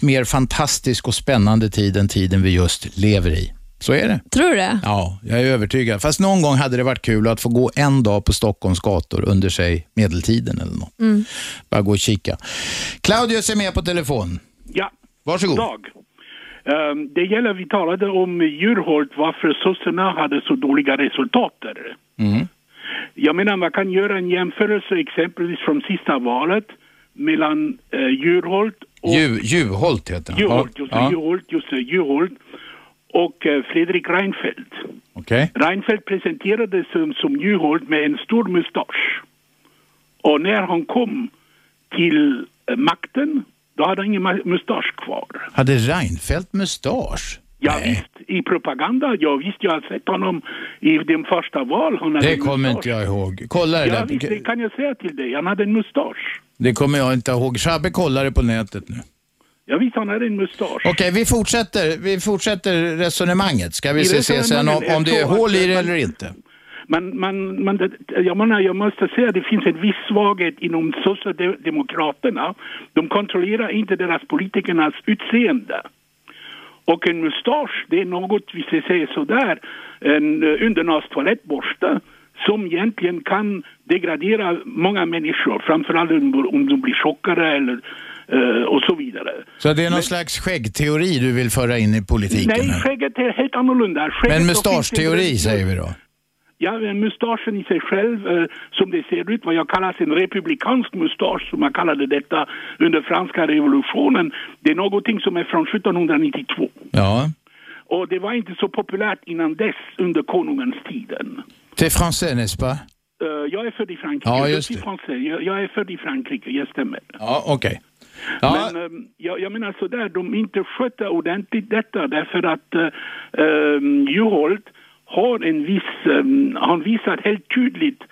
mer fantastisk och spännande tid än tiden vi just lever i. Så är det. Tror du det? Ja, jag är övertygad. Fast någon gång hade det varit kul att få gå en dag på Stockholms gator under sig medeltiden eller något. Mm. Bara gå och kika. Claudius är med på telefon. Ja. Varsågod. Dag. Ehm, det gäller, vi talade om djurhåll, varför sossarna hade så dåliga resultat där. Mm. Jag menar, man kan göra en jämförelse exempelvis från sista valet mellan eh, Juholt och... Ju, Juholt heter han. Juholt, just det, ja. Juholt, just det, Juholt och eh, Fredrik Reinfeldt. Okej. Reinfeldt presenterades som, som Juholt med en stor mustasch. Och när han kom till eh, makten, då hade han ingen mustasch kvar. Hade Reinfeldt mustasch? Ja, visst, i propaganda. Ja, visst, jag har sett honom i den första val. Det kommer inte jag ihåg. Kolla det Ja, där. visst, det kan jag säga till dig. Han hade en mustasch. Det kommer jag inte ihåg. Shabbe kollar det på nätet nu. Ja, visst, han hade en mustasch. Okej, vi fortsätter, vi fortsätter resonemanget. Ska vi I se, se sen om, resonemanget om det är så hål i det eller inte. Man, man, man, det- jag menar, jag måste säga att det finns en viss svaghet inom Socialdemokraterna. De kontrollerar inte deras politikernas utseende. Och en mustasch, det är något, vi ska säga sådär, en eh, undernas toalettborste som egentligen kan degradera många människor, framförallt om, om de blir tjockare eller och så vidare. Så det är någon slags skäggteori du vill föra in i politiken? Nej, här. skägget är helt annorlunda. Skägget Men mustaschteori säger vi då? Ja, men mustaschen i sig själv, eh, som det ser ut, vad jag kallar en republikansk mustasch, som man kallade detta under franska revolutionen, det är någonting som är från 1792. Ja. Och det var inte så populärt innan dess, under konungens tiden. C'est français, n'est-ce pas? Eh, jag är född i Frankrike. Ja, just. Jag, är född i Frankrike, jag stämmer. Ja, okej. Ja. Men ehm, jag, jag menar sådär, de inte sköter ordentligt detta därför att uh, um, Juholt har en viss, um, han visat helt tydligt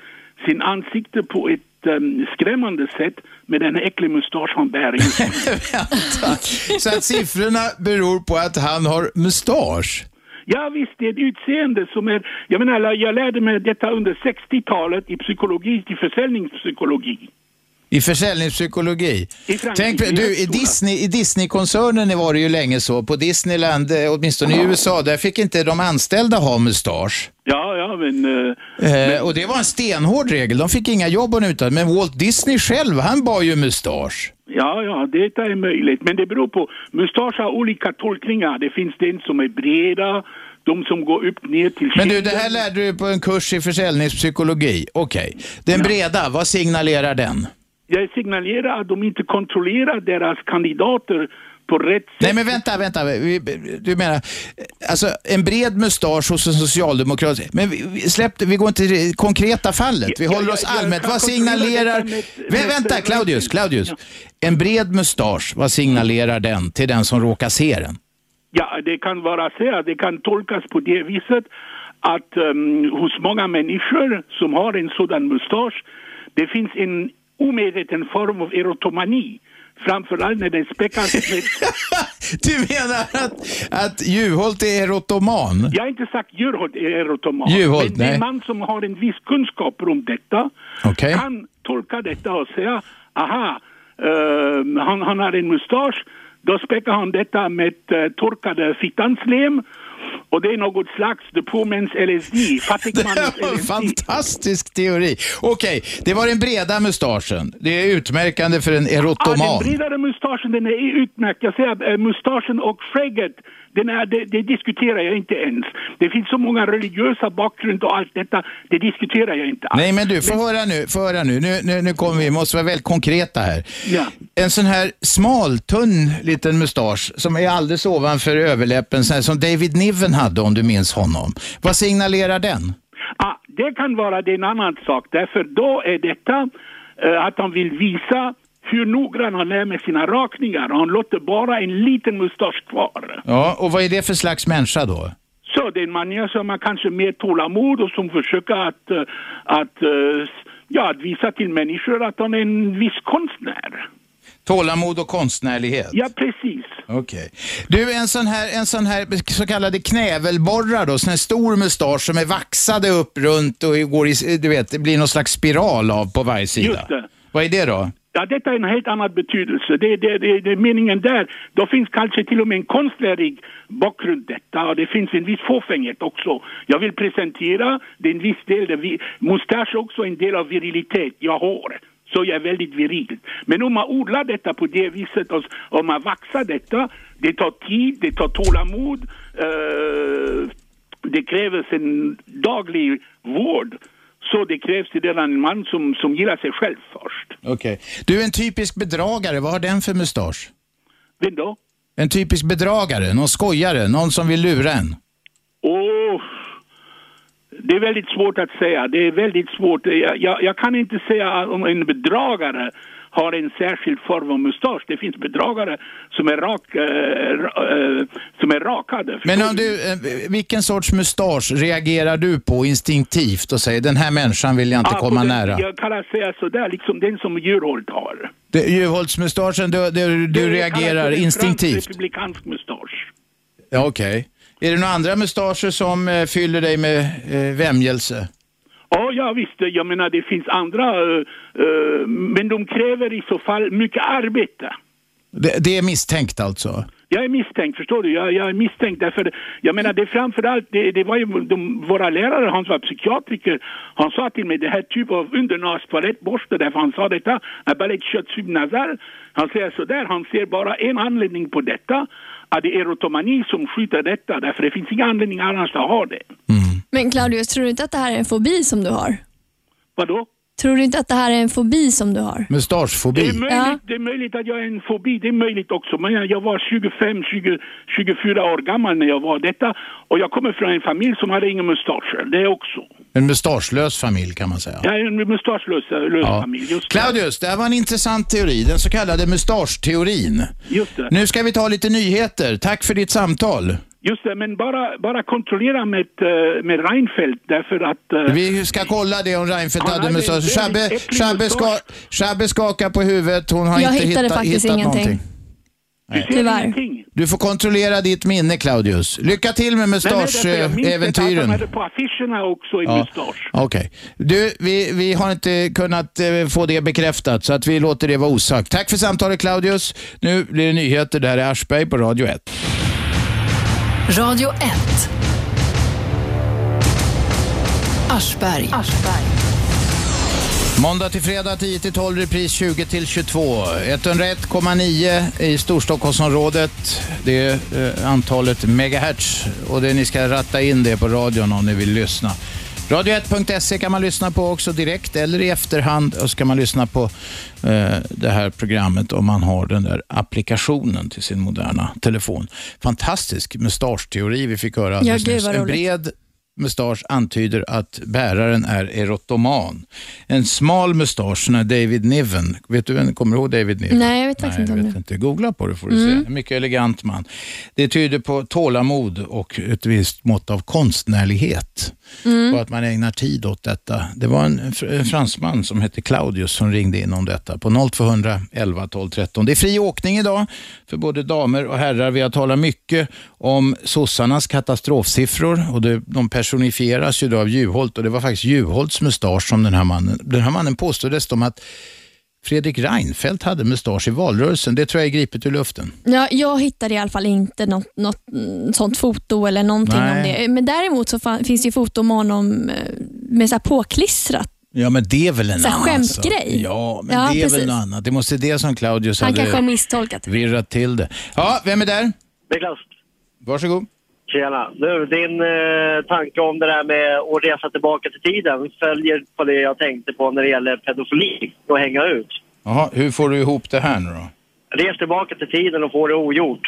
sin ansikte på ett um, skrämmande sätt med den äckliga mustasch han bär. <laughs> just nu. Så att siffrorna beror på att han har mustasch? Ja visst, det är ett utseende som är... Jag menar, jag lärde mig detta under 60-talet i psykologi, i försäljningspsykologi. I försäljningspsykologi. I Tänk, du, i. Disney, i Disney-koncernen var det ju länge så. På Disneyland, eh, åtminstone i USA, där fick inte de anställda ha mustasch. Ja, ja, men... eh, Eh, och det var en stenhård regel. De fick inga jobb utan. Men Walt Disney själv, han bar ju mustasch. Ja, ja, det är möjligt. Men det beror på. Mustasch har olika tolkningar. Det finns den som är breda, de som går upp ner till Men du, det här lärde du på en kurs i försäljningspsykologi. Okej. Den breda, vad signalerar den? Jag signalerar att de inte kontrollerar deras kandidater på rätt sätt. Nej men vänta, vänta. Du menar, alltså en bred mustasch hos en socialdemokrat. Men vi, släpp vi går inte till det konkreta fallet. Vi Ja, håller ja, oss jag allmänt. Vad signalerar... med- med- vänta, Claudius, Claudius. En bred mustasch, vad signalerar den till den som råkar se den? Ja, det kan vara så. Det kan tolkas på det viset att ehm, hos många människor som har en sådan mustasch, det finns en omedveten form av erotomani. Framförallt när den späckas <laughs> med... Du menar att, att Juholt är erotoman? Jag har inte sagt Juholt är erotoman. Juholt, men nej. en man som har en viss kunskap om detta Okej. kan tolka detta och säga, aha, ehm, han, han har en mustasch, då späcker han detta med uh, torkade fittanslem och det är något slags the poor man's LSD, fattigmannens Det var en fantastisk teori. Okej, det var den breda mustaschen. Det är utmärkande för en Ja, erotoman. den bredare mustaschen den är utmärkt. Jag säger eh, mustaschen och skägget, den är, det, det diskuterar jag inte ens. Det finns så många religiösa bakgrund och allt detta, det diskuterar jag inte alls. Nej men du, få höra nu, få höra nu. Nu, nu, nu kommer vi, måste vara väldigt konkreta här. Ja. En sån här smal, tunn liten mustasch som är alldeles ovanför överläppen, sån här som David Niven hade om du minns honom. Vad signalerar den? Ah, det kan vara det en annan sak, därför då är detta eh, att han vill visa hur noggrann han är med sina rakningar och han låter bara en liten mustasch kvar. Ja, och vad är det för slags människa då? Så det är en man som har kanske mer tålamod och som försöker att, eh, att, eh, ja, att visa till människor att han är en viss konstnär. Tålamod och konstnärlighet? Ja, precis. Okej. Du, en sån här, en sån här så kallade knävelborrar då, sån här stor mustasch som är vaxade upp runt och går i, du vet, det blir någon slags spiral av på varje sida. Just det. Vad är det då? Ja, detta är en helt annan betydelse. Det, det, det, det är meningen där. Då finns kanske till och med en konstnärlig bakgrund detta och det finns en viss fåfänghet också. Jag vill presentera, det är en viss del, vi, mustasch är också en del av virilitet, jag har. Så jag är väldigt viril. Men om man odlar detta på det viset och om man vaxar detta, det tar tid, det tar tålamod, uh, det krävs en daglig vård. Så det krävs den en man som, som gillar sig själv först. Okej. Du, en typisk bedragare, vad har den för mustasch? Vem då? En typisk bedragare, någon skojare, någon som vill lura en. Åh, det är väldigt svårt att säga. Det är väldigt svårt. Jag, jag, jag kan inte säga om en bedragare har en särskild form av mustasch. Det finns bedragare som är, rak, ra, eh, som är rakade. Men om du, eh, vilken sorts mustasch reagerar du på instinktivt och säger den här människan vill jag inte på komma den- nära? Jag kan säga sådär, liksom den som Juholt har. Det- Juholtsmustaschen, du, du, du Det reagerar instinktivt? fransk republikansk mustasch. Ja, okej. Är det några andra mustascher som eh, fyller dig med eh, vämjelse? Ja, ja visst. Jag menar det finns andra, eh, eh, men de kräver i så fall mycket arbete. Det, det är misstänkt alltså? Jag är misstänkt, förstår du? Jag, jag är misstänkt därför, jag menar det är framförallt, det, det var ju de, våra lärare, han var psykiatriker, han sa till mig det här typ av undernas toalettborste, därför han sa detta, ballet kött subnasal. Han säger sådär, han ser bara en anledning på detta, att det är erotomani som skjuter detta, därför det finns inga anledningar annars att ha det. Men Claudius, tror du inte att det här är en fobi som du har? Vadå? Tror du inte att det här är en fobi som du har? Mustaschfobi? Det är, möjligt, det är möjligt att jag är en fobi, det är möjligt också. Men jag, var 25, 20, 24 år gammal när jag var detta. Och jag kommer från en familj som hade inga mustascher, det är också. En mustaschlös familj kan man säga. Är en mustaschlös lös Ja. familj, just det. Claudius, det här var en intressant teori, den så kallade mustaschteorin. Just det. Nu ska vi ta lite nyheter. Tack för ditt samtal. Just det, men bara, bara kontrollera med, eh, med Reinfeldt därför att... eh, Vi ska kolla det om Reinfeldt hade mustasch. väldigt Shabbe, Shabbe, ska, Shabbe skakar på huvudet, hon har Jag inte hittade hittat, faktiskt hittat ingenting. någonting. Nej. Tyvärr. Du får kontrollera ditt minne Claudius. Lycka till med därför jag minns mustaschäventyren. på affischerna också i Ja. mustasch. Okej. Du, vi, vi har inte kunnat eh, få det bekräftat så att vi låter det vara osagt. Tack för samtalet Claudius. Nu blir det nyheter. Det här är Aschberg på Radio 1. Radio 1. Aschberg. Måndag till fredag 10 till 12, repris 20 till 22. 101,9 i Storstockholmsområdet. Det är eh, antalet megahertz och det, ni ska ratta in det på radion om ni vill lyssna. Radio1.se kan man lyssna på också direkt eller i efterhand och så kan man lyssna på eh, det här programmet om man har den där applikationen till sin moderna telefon. Fantastisk mustaschteori vi fick höra alldeles Ja, nyss. En bred mustasch antyder att bäraren är erotoman. En smal mustasch, David Niven. Vet du, kommer du ihåg David Niven? Nej, jag vet faktiskt inte om vet det. inte. Googla på det får du Mm. se. En mycket elegant man. Det tyder på tålamod och ett visst mått av konstnärlighet. Mm. Och att man ägnar tid åt detta. Det var en, en fransman som hette Claudius som ringde in om detta på 0200 11 12 13. Det är fri åkning idag för både damer och herrar. Vi har talat mycket om sossarnas katastrofsiffror och de personifieras ju då av Juholt och det var faktiskt Juholts mustasch som den här mannen, den här mannen påstod dessutom att Fredrik Reinfeldt hade mustasch i valrörelsen. Det tror jag är gripet ur luften. Ja, jag hittade i alla fall inte något, något mm, sånt foto eller någonting Nej. om det. Men däremot så finns det ju foto om honom eh, med så här påklistrat. Ja, men det är väl en Så annan skämtgrej. sak. Ja, men Ja, det är precis. väl något annat. Det måste det som Claudius Han hade kanske har misstolkat. virrat till det. Ja, vem är där? Niklas, Varsågod. Tjena. Du, din eh, tanke om det där med att resa tillbaka till tiden följer på det jag tänkte på när det gäller pedofili och hänga ut. Jaha, hur får du ihop det här nu då? Res tillbaka till tiden och få det ogjort.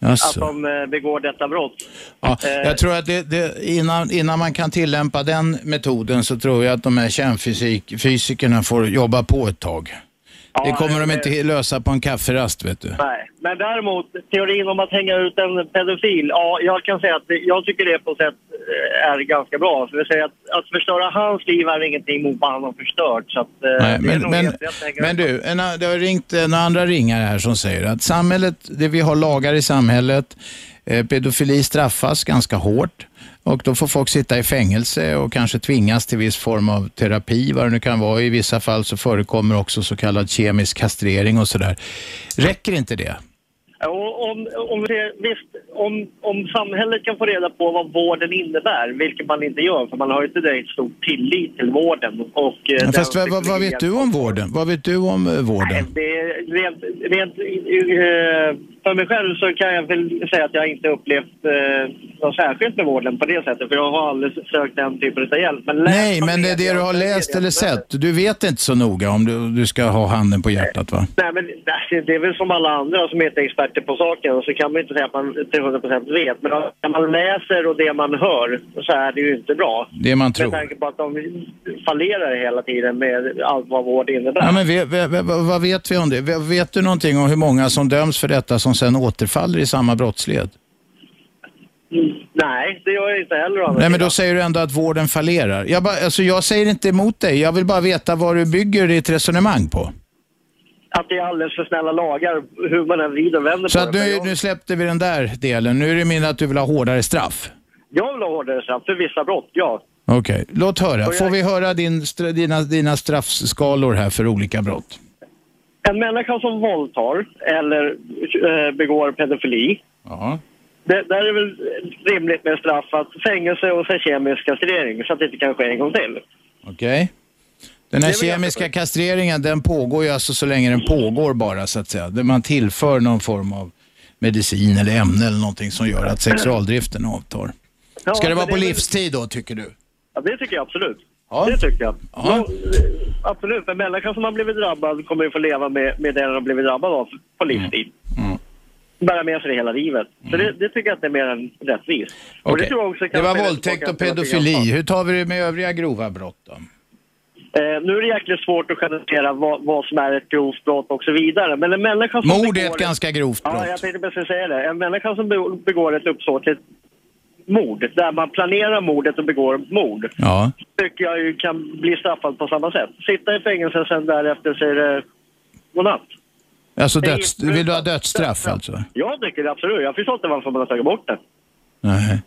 Att Jaså. de eh, begår detta brott. Ja, Eh, jag tror att det, det, innan, innan man kan tillämpa den metoden så tror jag att de här kärnfysikerna får jobba på ett tag. Det kommer de inte lösa på en kafferast, vet du. Nej, men däremot teorin om att hänga ut en pedofil, ja, jag kan säga att jag tycker det på sätt eh, är ganska bra. För säger att, att förstöra hans liv är ingenting mot vad han har förstört. Så att, eh, Nej, men, men, att men du, en, det har ringt några andra ringare här som säger att samhället, det vi har lagar i samhället, eh, pedofili straffas ganska hårt och då får folk sitta i fängelse och kanske tvingas till viss form av terapi, vad det nu kan vara. I vissa fall så förekommer också så kallad kemisk kastrering och sådär. Räcker inte det? Om, om, visst, om, om samhället kan få reda på vad vården innebär, vilket man inte gör, för man har inte direkt stor tillit till vården. Och, eh, Ja, Fast vad, vad, vad vet du om vården? Vad vet du om eh, vården? Det är rent, rent, eh, för mig själv så kan jag väl säga att jag inte upplevt eh, något särskilt med vården på det sättet, för jag har aldrig sökt den typen av hjälp. Men Nej, men det är det du har läst eller sett. Du vet inte så noga om du, du ska ha handen på hjärtat va? Nej, men det- är väl som alla andra som inte är experter på saken så kan man inte säga att man till 100% vet. Men när man läser och det man hör så är det ju inte bra. Det man tror. Med tanke på att de fallerar hela tiden med allt vad vård innebär. Ja, men ve- ve- vad vet vi om det? Ve- Vet du någonting om hur många som döms för detta som sen återfaller i samma brottslighet? Nej, det gör jag inte heller. Nej, men då säger du ändå att vården fallerar. Jag, bara, alltså, jag säger inte emot dig, jag vill bara veta vad du bygger ditt resonemang på. Att det är alldeles för snälla lagar, hur man än vrider och vänder Så på att det. nu, Jag- nu släppte vi den där delen. Nu är det min att du vill ha hårdare straff. Jag vill ha hårdare straff för vissa brott, ja. Okej, låt höra. Får vi höra din, dina, dina straffskalor här för olika brott? En människa som våldtar eller eh, begår pedofili, det, där är det väl rimligt med straff att fängelse och sen kemisk kastrering så att det inte kan ske en gång till. Okej. Den här Det är väl kemiska kastreringen den pågår ju alltså så länge den pågår bara så att säga. Där Man tillför någon form av medicin eller ämne eller någonting som gör att sexualdriften avtar. Ja, Ska det vara men på är väl- livstid då tycker du? Ja, det tycker jag absolut. Det tycker jag. Ja, absolut. En människa som har blivit drabbad kommer ju få leva med, med det den har blivit drabbad av på livstid. Mm. Bära med sig det hela livet. Så det, det tycker jag att det är mer än rättvist. Och Okej. tror jag också Det var våldtäkt och pedofili. Hur tar vi det med övriga grova brott då? Eh, nu är det jäkligt svårt att generalisera vad, vad som är ett grovt brott och så vidare. Men en människa som Mord är ett ganska grovt brott. Ja, jag tänkte precis säga det. En människa som be- begår ett uppsåtligt mord, där man planerar mordet och begår mord, Ja. tycker jag ju kan bli straffad på samma sätt. Sitta i fängelse sen därefter säger det godnatt. Alltså döds, vill du ha dödsstraff alltså? Jag tycker det absolut. Jag förstår inte varför man har tagit bort det. Nej.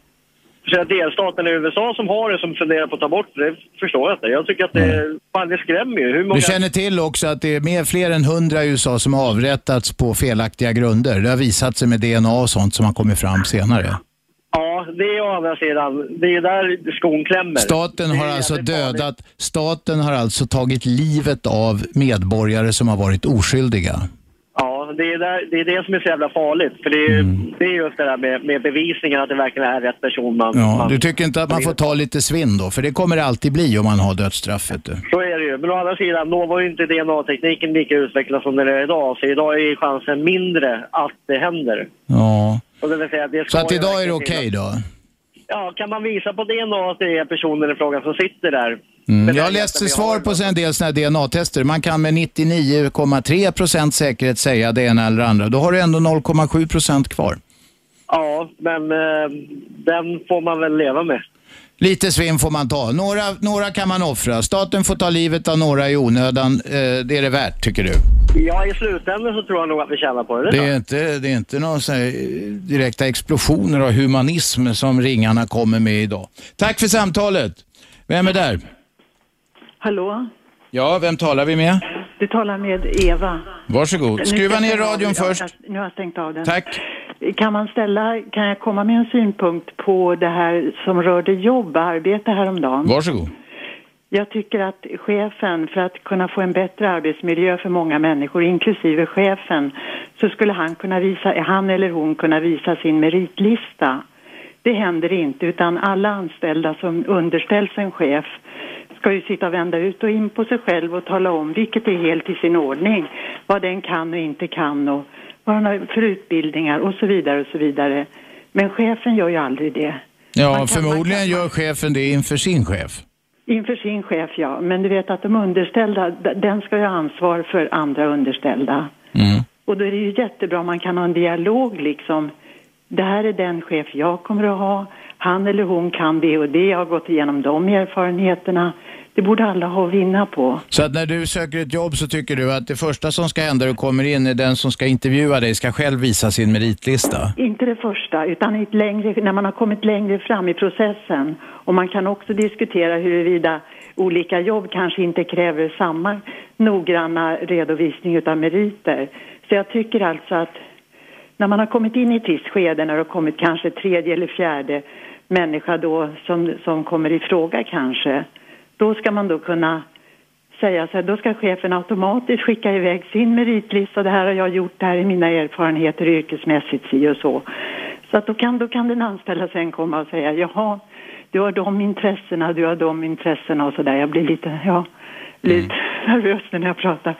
Så att delstaten i USA som har det, som funderar på att ta bort det, det förstår jag inte. Jag tycker att det, fan, det skrämmer ju. Hur många... Du känner till också att det är mer, fler än hundra i USA som har avrättats på felaktiga grunder. Det har visat sig med DNA och sånt som har kommit fram senare. Ja, det är å andra sidan. Det är där skon klämmer. Staten har alltså dödat, staten har alltså tagit livet av medborgare som har varit oskyldiga. Ja, det är, där, det är det som är så jävla farligt. För det är, det är just det där med, med bevisningen att det verkligen är rätt person man... Ja, man du tycker inte att man får ta lite svinn då? För det kommer det alltid bli om man har dödsstraffet. Du. Så är det ju. Men å andra sidan, då var ju inte DNA-tekniken lika utvecklad som den är idag. Så idag är chansen mindre att det händer. Ja. Och det vill säga, det Så att idag är det okej då? Ja, kan man visa på DNA att det är personen i fråga som sitter där? Mm. Jag läste svar på en del sådana här DNA-tester. Man kan med 99,3 procent säkerhet säga det ena eller det andra. Då har du ändå 0,7 procent kvar. Ja, men eh, den får man väl leva med. Lite svinn får man ta. Några, några kan man offra. Staten får ta livet av några i onödan. Eh, det är det värt, tycker du? Ja, i slutändan så tror jag nog att vi tjänar på det. Det är inte, det är inte några eh, direkta explosioner av humanism som ringarna kommer med idag. Tack för samtalet. Vem är där? Hallå? Ja, vem talar vi med? Du talar med Eva. Varsågod. Skruva ner radion först. Nu har jag stängt av den. Tack. Kan man ställa, kan jag komma med en synpunkt på det här som rörde jobb, arbete häromdagen? Varsågod. Jag tycker att chefen, för att kunna få en bättre arbetsmiljö för många människor, inklusive chefen, så skulle han kunna visa, han eller hon kunna visa sin meritlista. Det händer inte, utan alla anställda som underställs en chef ska ju sitta och vända ut och in på sig själv och tala om vilket är helt i sin ordning, vad den kan och inte kan och vad den har för utbildningar och så vidare och så vidare. Men chefen gör ju aldrig det. Ja, förmodligen gör chefen det inför sin chef. Inför sin chef, ja. Men du vet att de underställda, den ska ju ha ansvar för andra underställda. Och då är det ju jättebra om man kan ha en dialog liksom. Det här är den chef jag kommer att ha. Han eller hon kan det och det. Jag har gått igenom de erfarenheterna. Det borde alla ha att vinna på. Så att när du söker ett jobb så tycker du att det första som ska hända när du kommer in är den som ska intervjua dig ska själv visa sin meritlista? Inte det första, utan längre, när man har kommit längre fram i processen. Och man kan också diskutera huruvida olika jobb kanske inte kräver samma noggranna redovisning utav meriter. Så jag tycker alltså att när man har kommit in i ett visst skede, när det har kommit kanske tredje eller fjärde människa då som, som kommer i fråga kanske, då ska man då kunna säga så här, då ska chefen automatiskt skicka iväg sin meritlista. Det här har jag gjort, det här är mina erfarenheter yrkesmässigt, si och så. Så att då kan, då kan den anställda sen komma och säga, jaha, du har de intressena, du har de intressena och så där. Jag blir lite, ja, lite <laughs> nervös när jag pratar.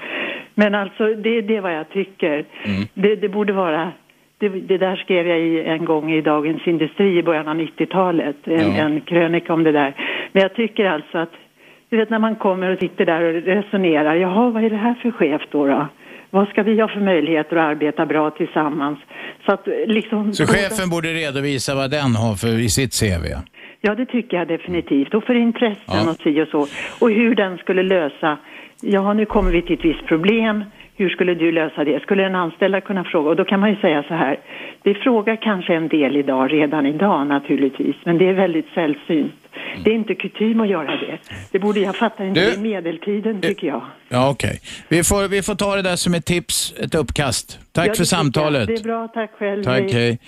Men alltså, det, det är vad jag tycker. Det, det borde vara det, det där skrev jag i en gång i Dagens Industri i början av 90-talet, en, Ja. en krönika om det där. Men jag tycker alltså att, du vet när man kommer och sitter där och resonerar, jaha vad är det här för chef då? då? Vad ska vi ha för möjligheter att arbeta bra tillsammans? Så att liksom... Så chefen borde redovisa vad den har för i sitt CV? Ja, det tycker jag definitivt. Och för intressen Ja. och si och så. Och hur den skulle lösa, ja nu kommer vi till ett visst problem. Hur skulle du lösa det? Skulle en anställda kunna fråga? Och då kan man ju säga så här. Det frågar kanske en del idag, redan idag naturligtvis. Men det är väldigt sällsynt. Det är inte kutym att göra det. Det borde jag fatta inte. Du- är medeltiden tycker jag. Ja, okej. Vi, får, vi får ta det där som ett tips, ett uppkast. Tack Ja, för samtalet. Det är bra, tack själv. Tack, Hej. hej.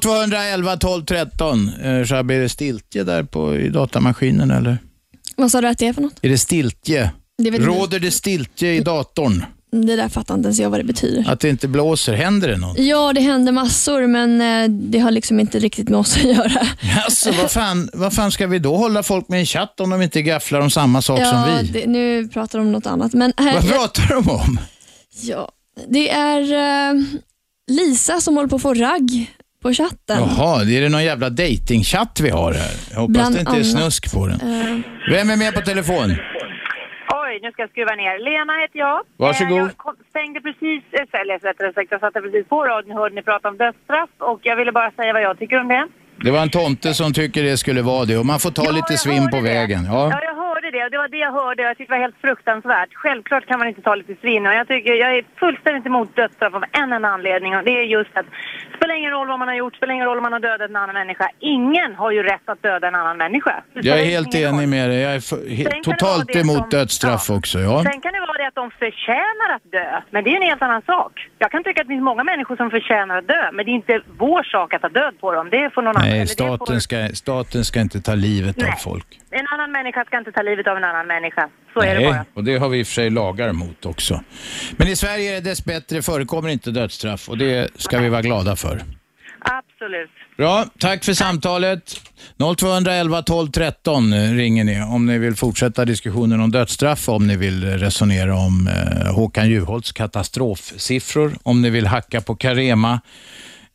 0211 12 13. Eh, är det stiltje där på, i datamaskinen eller? Vad sa du att det är för något? Är det stiltje? Det. Råder det stiltje i datorn? Det där fattar inte ens jag vad det betyder. Att det inte blåser? Händer det något? Ja, det händer massor, men eh, det har liksom inte riktigt med oss att göra. Alltså, vad, fan, vad fan ska vi då hålla folk med en chatt om de inte gafflar om samma sak som ja, vi? det, nu pratar de om något annat. Men här, Vad pratar de om? Ja, det är eh, Lisa som håller på att få ragg på chatten. Jaha, det är det någon jävla datingchatt vi har här. Jag hoppas Bland det inte är annat. snusk på den. Eh, Vem är med på telefon? Oj, nu ska jag skruva ner. Lena heter jag. Varsågod. Eh, Jag kom, stängde precis, eh, eller rättare sagt, jag satte precis på radion hörde ni prata om dödsstraff och jag ville bara säga vad jag tycker om det. Det var en tomte som tycker det skulle vara det och man får ta lite svinn på vägen. Ja, Ja. jag hörde det och det var det jag hörde och jag tyckte det var helt fruktansvärt. Självklart kan man inte ta lite svinn och jag tycker jag är fullständigt emot dödsstraff av en enda anledning och det är just att det spelar ingen roll vad man har gjort, spelar ingen roll om man har dödat en annan människa. Ingen har ju rätt att döda en annan människa. Jag är helt roll. enig med dig. Jag är för, totalt emot som- dödsstraff också. Ja. Sen kan det vara det att de förtjänar att dö, men det är en helt annan sak. Jag kan tycka att det finns många människor som förtjänar att dö, men det är inte vår sak att ta död på dem. Det får någon annan. Nej, det staten ska, staten ska inte ta livet av Nej. folk. får, en annan människa ska inte ta livet av en annan människa. Så är det bara. Nej, och det har vi i och för sig lagar mot också. Men i Sverige dessbättre förekommer inte dödsstraff och det ska vi vara glada för. Absolut. Bra, tack för samtalet. 0211 12 13 ringer ni om ni vill fortsätta diskussionen om dödsstraff, om ni vill resonera om eh, Håkan Juholts katastrofsiffror, om ni vill hacka på Carema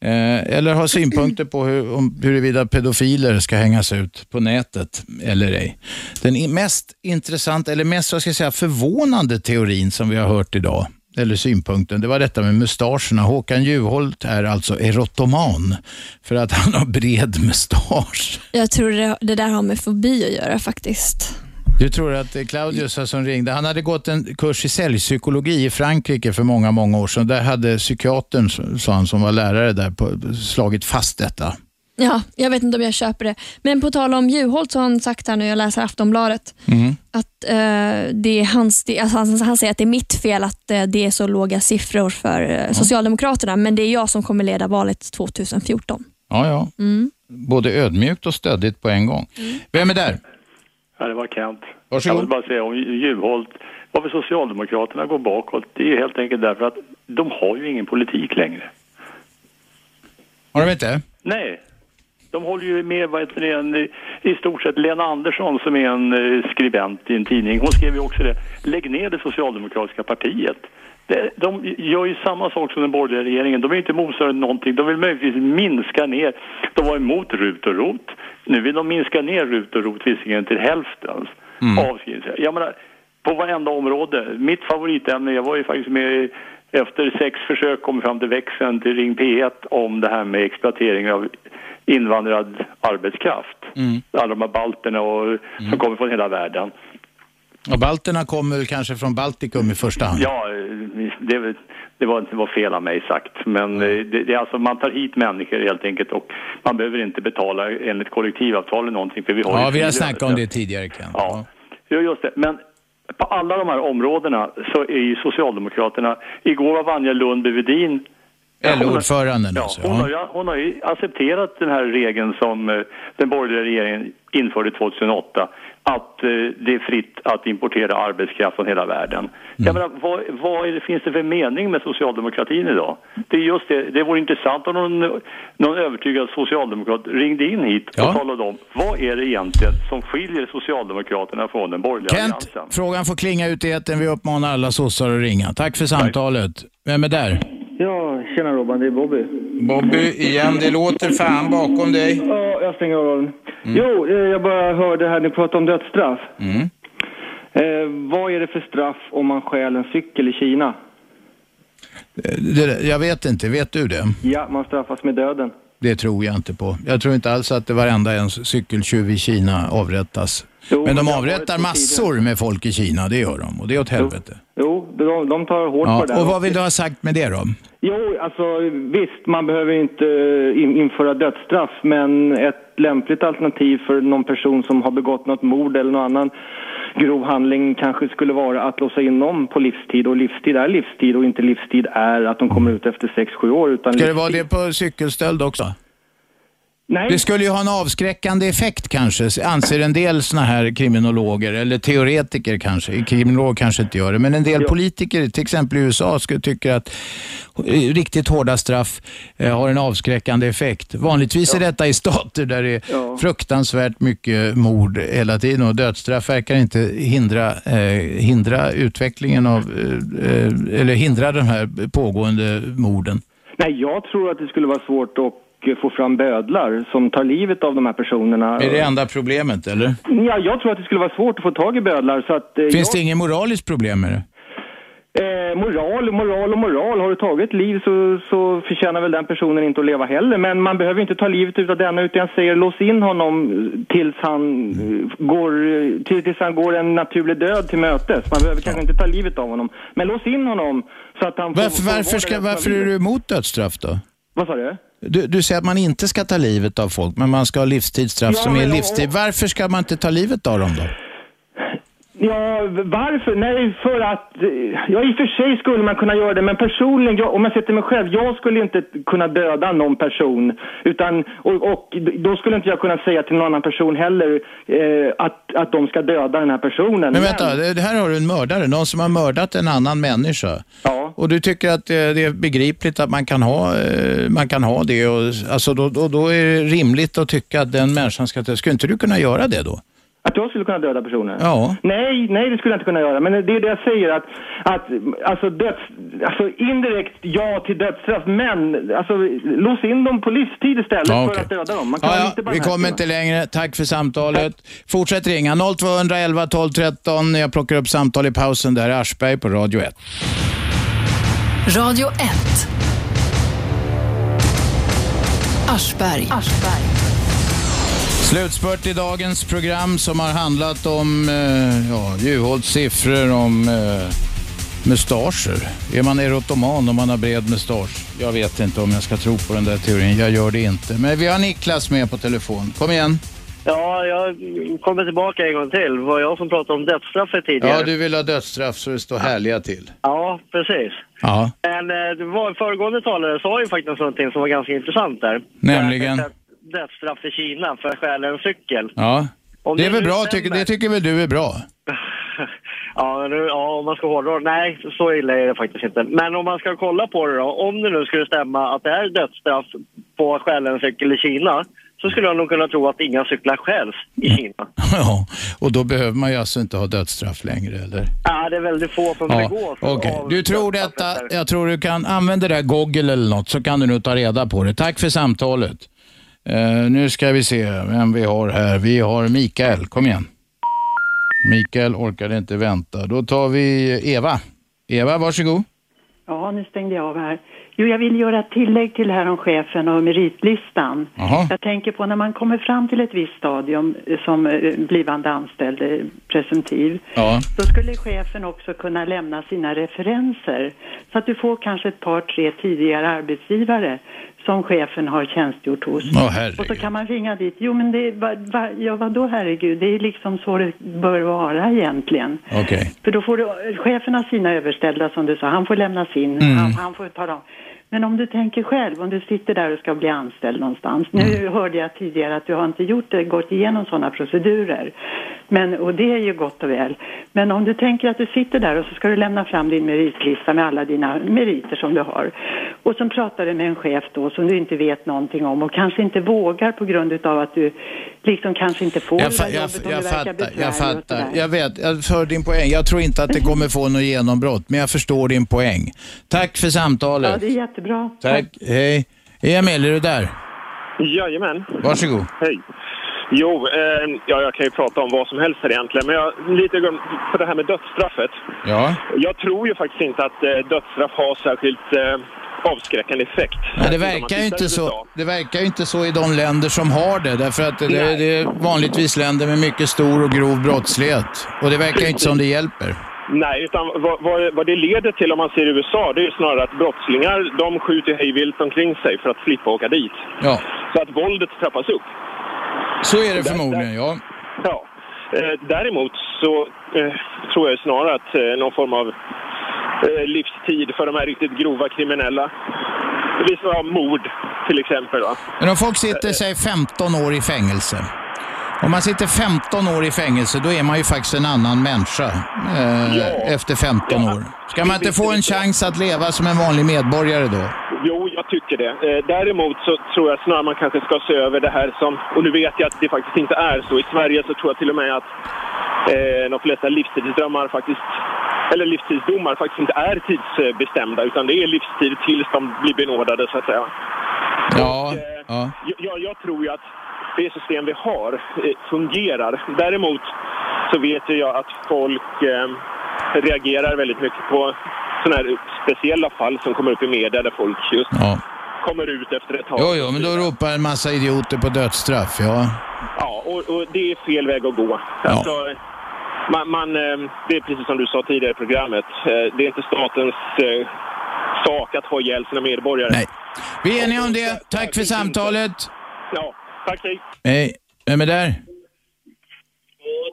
Eh, eller ha synpunkter på hur, om, huruvida pedofiler ska hängas ut på nätet eller ej. Den mest intressanta, eller mest jag ska säga, förvånande teorin som vi har hört idag, eller synpunkten, det var detta med mustascherna. Håkan Juholt är alltså erotoman för att han har bred mustasch. Jag tror det, det där har med fobi att göra faktiskt. Du tror att Claudius som ringde. Han hade gått en kurs i säljpsykologi i Frankrike för många, många år sedan. Där hade psykiatern, sa han, som var lärare där, på, slagit fast detta. Ja, jag vet inte om jag köper det. Men på tal om Juholt så har han sagt här nu, jag läser Aftonbladet, att eh, det är hans, det, alltså han, han säger att det är mitt fel att eh, det är så låga siffror för eh, Socialdemokraterna, men det är jag som kommer leda valet 2014. Ja, ja. Mm. Både ödmjukt och stöddigt på en gång. Vem är där? Ja, det var Kent. Varsågod. Jag vill bara säga om Juholt, varför Socialdemokraterna går bakåt, det är ju helt enkelt därför att de har ju ingen politik längre. Har de inte? Nej. De håller ju med vad heter det, en, i stort sett Lena Andersson som är en eh, skribent i en tidning. Hon skrev ju också det. Lägg ner det socialdemokratiska partiet. De gör ju samma sak som den borgerliga regeringen. De är inte motståndare någonting. De vill möjligtvis minska ner. De var emot RUT och ROT. Nu vill de minska ner RUT och ROT visserligen till hälften. Avskrivningar. Jag menar, på varenda område. Mitt favoritämne, jag var ju faktiskt med efter sex försök kom fram till växeln till Ring P1 om det här med exploatering av invandrad arbetskraft. Alla de här balterna och, som kommer från hela världen. Och balterna kommer kanske från Baltikum i första hand. Ja, det, det, var, det var fel av mig sagt. Men eh, det, det är alltså, man tar hit människor helt enkelt och man behöver inte betala enligt kollektivavtal eller någonting. För vi har Ja, vi har snackat om det tidigare, Ken. Ja, ja, just det. Men på alla de här områdena så är ju Socialdemokraterna... Igår var Vanja Lundby-Wedin LO-ordföranden Ja, alltså. hon, har hon har ju accepterat den här regeln som eh, den borgerliga regeringen införde 2008 att eh, det är fritt att importera arbetskraft från hela världen. Jag menar, vad, vad det, finns det för mening med socialdemokratin idag? Det är just det, det vore intressant om någon, någon övertygad socialdemokrat ringde in hit och talade om vad är det egentligen som skiljer Socialdemokraterna från den borgerliga Kent, alliansen? frågan får klinga ut i etern. Vi uppmanar alla sossar att ringa. Tack för samtalet. Vem är där? Ja, tjena Robban, det är Bobby. Bobby igen, det låter fan bakom dig. Ja, jag stänger av radion. Jo, eh, jag bara hörde här, ni pratade om dödsstraff. Mm. Eh, vad är det för straff om man stjäl en cykel i Kina? Eh, Det, jag vet inte, vet du det? Ja, man straffas med döden. Det tror jag inte på. Jag tror inte alls att det varenda en cykeltjuv i Kina avrättas. Jo, Men de avrättar massor med folk i Kina, det gör de. Och det är åt helvete. Jo, de, de tar hårt på det Ja, och vad vill du ha sagt med det då? Jo, alltså visst, man behöver inte eh, in, införa dödsstraff, men ett lämpligt alternativ för någon person som har begått något mord eller någon annan grov handling kanske skulle vara att låsa in dem på livstid. Och livstid är livstid och inte livstid är att de kommer ut efter 6-7 år. Utan Ska det livstid- vara det på cykelstöld också? Nej. Det skulle ju ha en avskräckande effekt kanske, anser en del såna här kriminologer, eller teoretiker kanske. Kriminolog kanske inte gör det, men en del politiker, till exempel i USA, skulle tycka att eh, riktigt hårda straff eh, har en avskräckande effekt. Vanligtvis är detta i stater där det är fruktansvärt mycket mord hela tiden och dödsstraff verkar inte hindra, eh, hindra utvecklingen av, eh, eh, eller hindra de här pågående morden. Nej, jag tror att det skulle vara svårt att eh, få fram bödlar som tar livet av de här personerna. Är det enda problemet, eller? Ja, jag tror att det skulle vara svårt att få tag i bödlar så att... eh, Finns jag... det inget moraliskt problem med det? Eh, moral, moral och moral. Har du tagit liv så, så förtjänar väl den personen inte att leva heller. Men man behöver inte ta livet ut av denna utan jag säger lås in honom tills han, eh, går, till- tills han går en naturlig död till mötes. Man behöver kanske inte ta livet av honom. Men lås in honom så att han. Varför, får varför, ska, varför är du emot dödsstraff då? Vad sa du? Du, du säger att man inte ska ta livet av folk, men man ska ha livstidsstraff Ja, som är livstid. Varför ska man inte ta livet av dem då? Ja, varför? Nej, för att... Ja, i och för sig skulle man kunna göra det, men personligen, jag, om jag sätter mig själv, jag skulle inte kunna döda någon person. Utan, och, och då skulle inte jag kunna säga till någon annan person heller eh, att, att de ska döda den här personen. Men vänta, det det här har du en mördare, någon som har mördat en annan människa. Och du tycker att eh, det är begripligt att man kan ha, eh, man kan ha det och alltså då, då, då är det rimligt att tycka att den människan ska. Skulle inte du kunna göra det då? Att jag skulle kunna döda personer? Ja. Nej, nej det skulle jag inte kunna göra. Men det är det jag säger att, att alltså, döds, alltså indirekt ja till dödsstraff, men alltså lås in dem på livstid istället Ja, för okej. att döda dem. Man kan Ja, inte bara vi kommer inte längre. Tack för samtalet. Fortsätt ringa 0211 12 13. Jag plockar upp samtal i pausen. Det här är Aschberg på Radio 1. Radio 1. Aschberg. Slutspurt i dagens program som har handlat om eh, ja, Juholts siffror om eh, mustascher. Är man erotoman om man har bred mustasch? Jag vet inte om jag ska tro på den där teorin. Jag gör det inte. Men vi har Niklas med på telefon. Kom igen. Ja, jag kommer tillbaka en gång till. Det var jag som pratade om dödsstraffet tidigare. Ja, du vill ha dödsstraff så det står härliga till. Ja, precis. Ja, Men eh, det var, föregående talare sa ju faktiskt någonting som var ganska intressant där. nämligen. Dödsstraff i Kina för att stjäla en cykel. Ja. Om Det är väl nu bra, tycker, det tycker väl du är bra? <laughs> Ja, nu, ja, om man ska hårdra Nej, så illa är det faktiskt inte. Men om man ska kolla på det då. Om det nu skulle stämma att det är dödsstraff på att stjäla en cykel i Kina så skulle jag nog kunna tro att inga cyklar stjäls i Mm. Kina. <laughs> Ja, och då behöver man ju alltså inte ha dödsstraff längre, eller? Ja, det är väldigt få som Ja, begås okej. av Du tror detta, jag tror du kan använda det där Google eller något så kan du nog ta reda på det. Tack för samtalet. Eh, nu ska vi se vem vi har här. Vi har Mikael, kom igen. Mikael orkade inte vänta. Då tar vi Eva. Eva, varsågod. Ja, nu stängde jag av här. Jo, jag vill göra ett tillägg till det här om chefen och meritlistan. Jaha. Jag tänker på när man kommer fram till ett visst stadium eh, som eh, blivande anställd, presumtiv, Ja. så skulle chefen också kunna lämna sina referenser. Så att du får kanske ett par, tre tidigare arbetsgivare som chefen har tjänstgjort hos. Åh, och så kan man ringa dit. Jo, men det, va, va, ja, vadå herregud? Det är liksom så det bör vara egentligen. Okej. För då får du, chefen har sina överställda som du sa, han får lämna sin, Mm. han, han får ta dem. Men om du tänker själv, om du sitter där och ska bli anställd någonstans. Nu Mm. hörde jag tidigare att du har inte gjort det, gått igenom sådana procedurer. Men, och det är ju gott och väl. Men om du tänker att du sitter där och så ska du lämna fram din meritlista med alla dina meriter som du har. Och så pratar du med en chef då som du inte vet någonting om och kanske inte vågar på grund av att du liksom kanske inte får Jag, det där jag, jobbet om jag verkar fattar, jag fattar. Jag vet, jag för din poäng. Jag tror inte att det kommer få något genombrott, men jag förstår din poäng. Tack för samtalet. Ja, det är jättebra. Tack. Hej. Emil, är du där? Jajamän. Varsågod. Hej. Jo, eh, ja, jag kan ju prata om vad som helst här egentligen, men jag, lite på det här med dödsstraffet. Ja. Jag tror ju faktiskt inte att eh, dödsstraff har särskilt eh, avskräckande effekt. Nej, det verkar, ju inte så, det verkar inte så i de länder som har det. Därför att det, det är vanligtvis länder med mycket stor och grov brottslighet. Och det verkar ju inte som det hjälper. Nej, utan vad, vad, vad det leder till om man ser i USA, det är ju snarare att brottslingar, de skjuter hejvilt omkring sig för att slippa åka dit. Ja. Så att våldet trappas upp. Så är det förmodligen, ja. Ja. Eh, däremot så eh, tror jag snarare att eh, någon form av livstid för de här riktigt grova kriminella. Vi ska ha mord till exempel. Va? Men om folk sitter, säg 15 år i fängelse. Om man sitter 15 år i fängelse, då är man ju faktiskt en annan människa eh, efter 15 år. Ska man inte få en chans att leva som en vanlig medborgare då? Jo, jag tycker det. Eh, däremot så tror jag snarare man kanske ska se över det här som, och nu vet jag att det faktiskt inte är så. I Sverige så tror jag till och med att eh, de flesta livstidsdrömmar faktiskt, eller livstidsdomar faktiskt inte är tidsbestämda utan det är livstid tills de blir benådade så att säga. Ja, ja. Jag, jag, jag tror ju att det system vi har eh, fungerar. Däremot så vet jag att folk eh, reagerar väldigt mycket på sådana här speciella fall som kommer upp i media där folk just Ja. kommer ut efter ett tag. Jo, jo, men då ropar en massa idioter på dödsstraff, ja. Ja, och, och det är fel väg att gå. Alltså, man, man, eh, det är precis som du sa tidigare i programmet. Det är inte statens sak att ha ihjäl sina medborgare. Nej. Vi är eniga om det. Tack för samtalet. Ja, tack hej. Hej. Vem är där?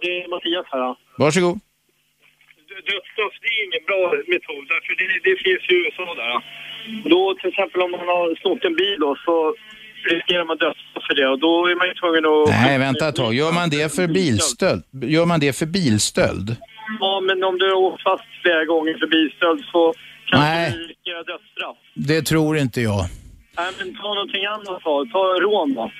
Det är Mattias här. Varsågod. Dödsstraff, det är ingen bra metod. För det, det finns ju i USA där. Då till exempel om man har snott en bil då, så riskerar man dödsstraff för det. Och då är man ju tvungen att... Nej, vänta ett tag. Gör man det för bilstöld? Gör man det för bilstöld? Ja, men om du har åkt fast flera gånger för bilstöld så kanske Nej. du riskerar dödsstraff. Det tror inte jag. Nej, men ta någonting annat då. Ta rån då.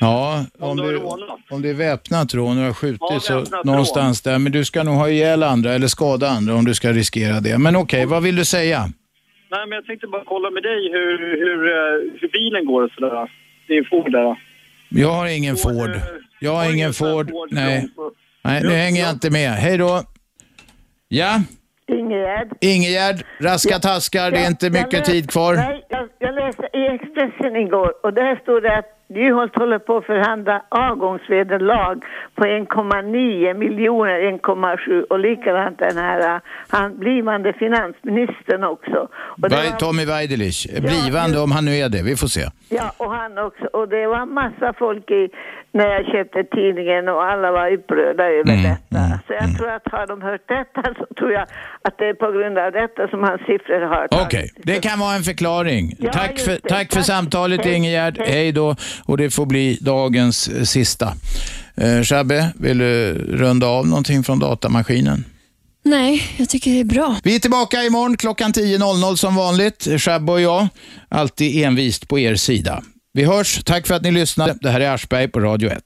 Ja, om, du det, rånat. om det är väpnat rån och du har skjutit Ja, så någonstans där. Men du ska nog ha ihjäl andra eller skada andra om du ska riskera det. Men okej, vad vill du säga? Nej, men jag tänkte bara kolla med dig hur, hur, eh, hur bilen går och sådär. Din Ford där. Jag har ingen Ford. Jag har ingen Ford. Nej, Nej nu hänger jag inte med. Hej då. Ja, Ingegärd. Ingegärd, raska taskar. Det är inte mycket läste- tid kvar. Nej, jag, jag läste i Expressen igår och där stod det att Juholt håller på att förhandla avgångsvederlag på 1,9 miljoner, 1,7 och likadant den här han blivande finansministern också. Och var- Tommy Waidelich, blivande om han nu är det. Vi får se. Ja, och han också. Och det var massa folk i, när jag köpte tidningen och alla var upprörda över Mm, detta. Så jag tror att har de hört detta så tror jag att det är på grund av detta som hans siffror har Okej, det kan vara en förklaring. Ja, tack, för, det. tack för Tack. samtalet Hej. Ingegärd. Hej. Hej då. Och det får bli dagens eh, sista. Eh, Shabbe, vill du runda av någonting från datamaskinen? Nej, jag tycker det är bra. Vi är tillbaka imorgon klockan 10.00 som vanligt. Shabbe och jag, alltid envist på er sida. Vi hörs. Tack för att ni lyssnade. Det här är Aschberg på Radio 1.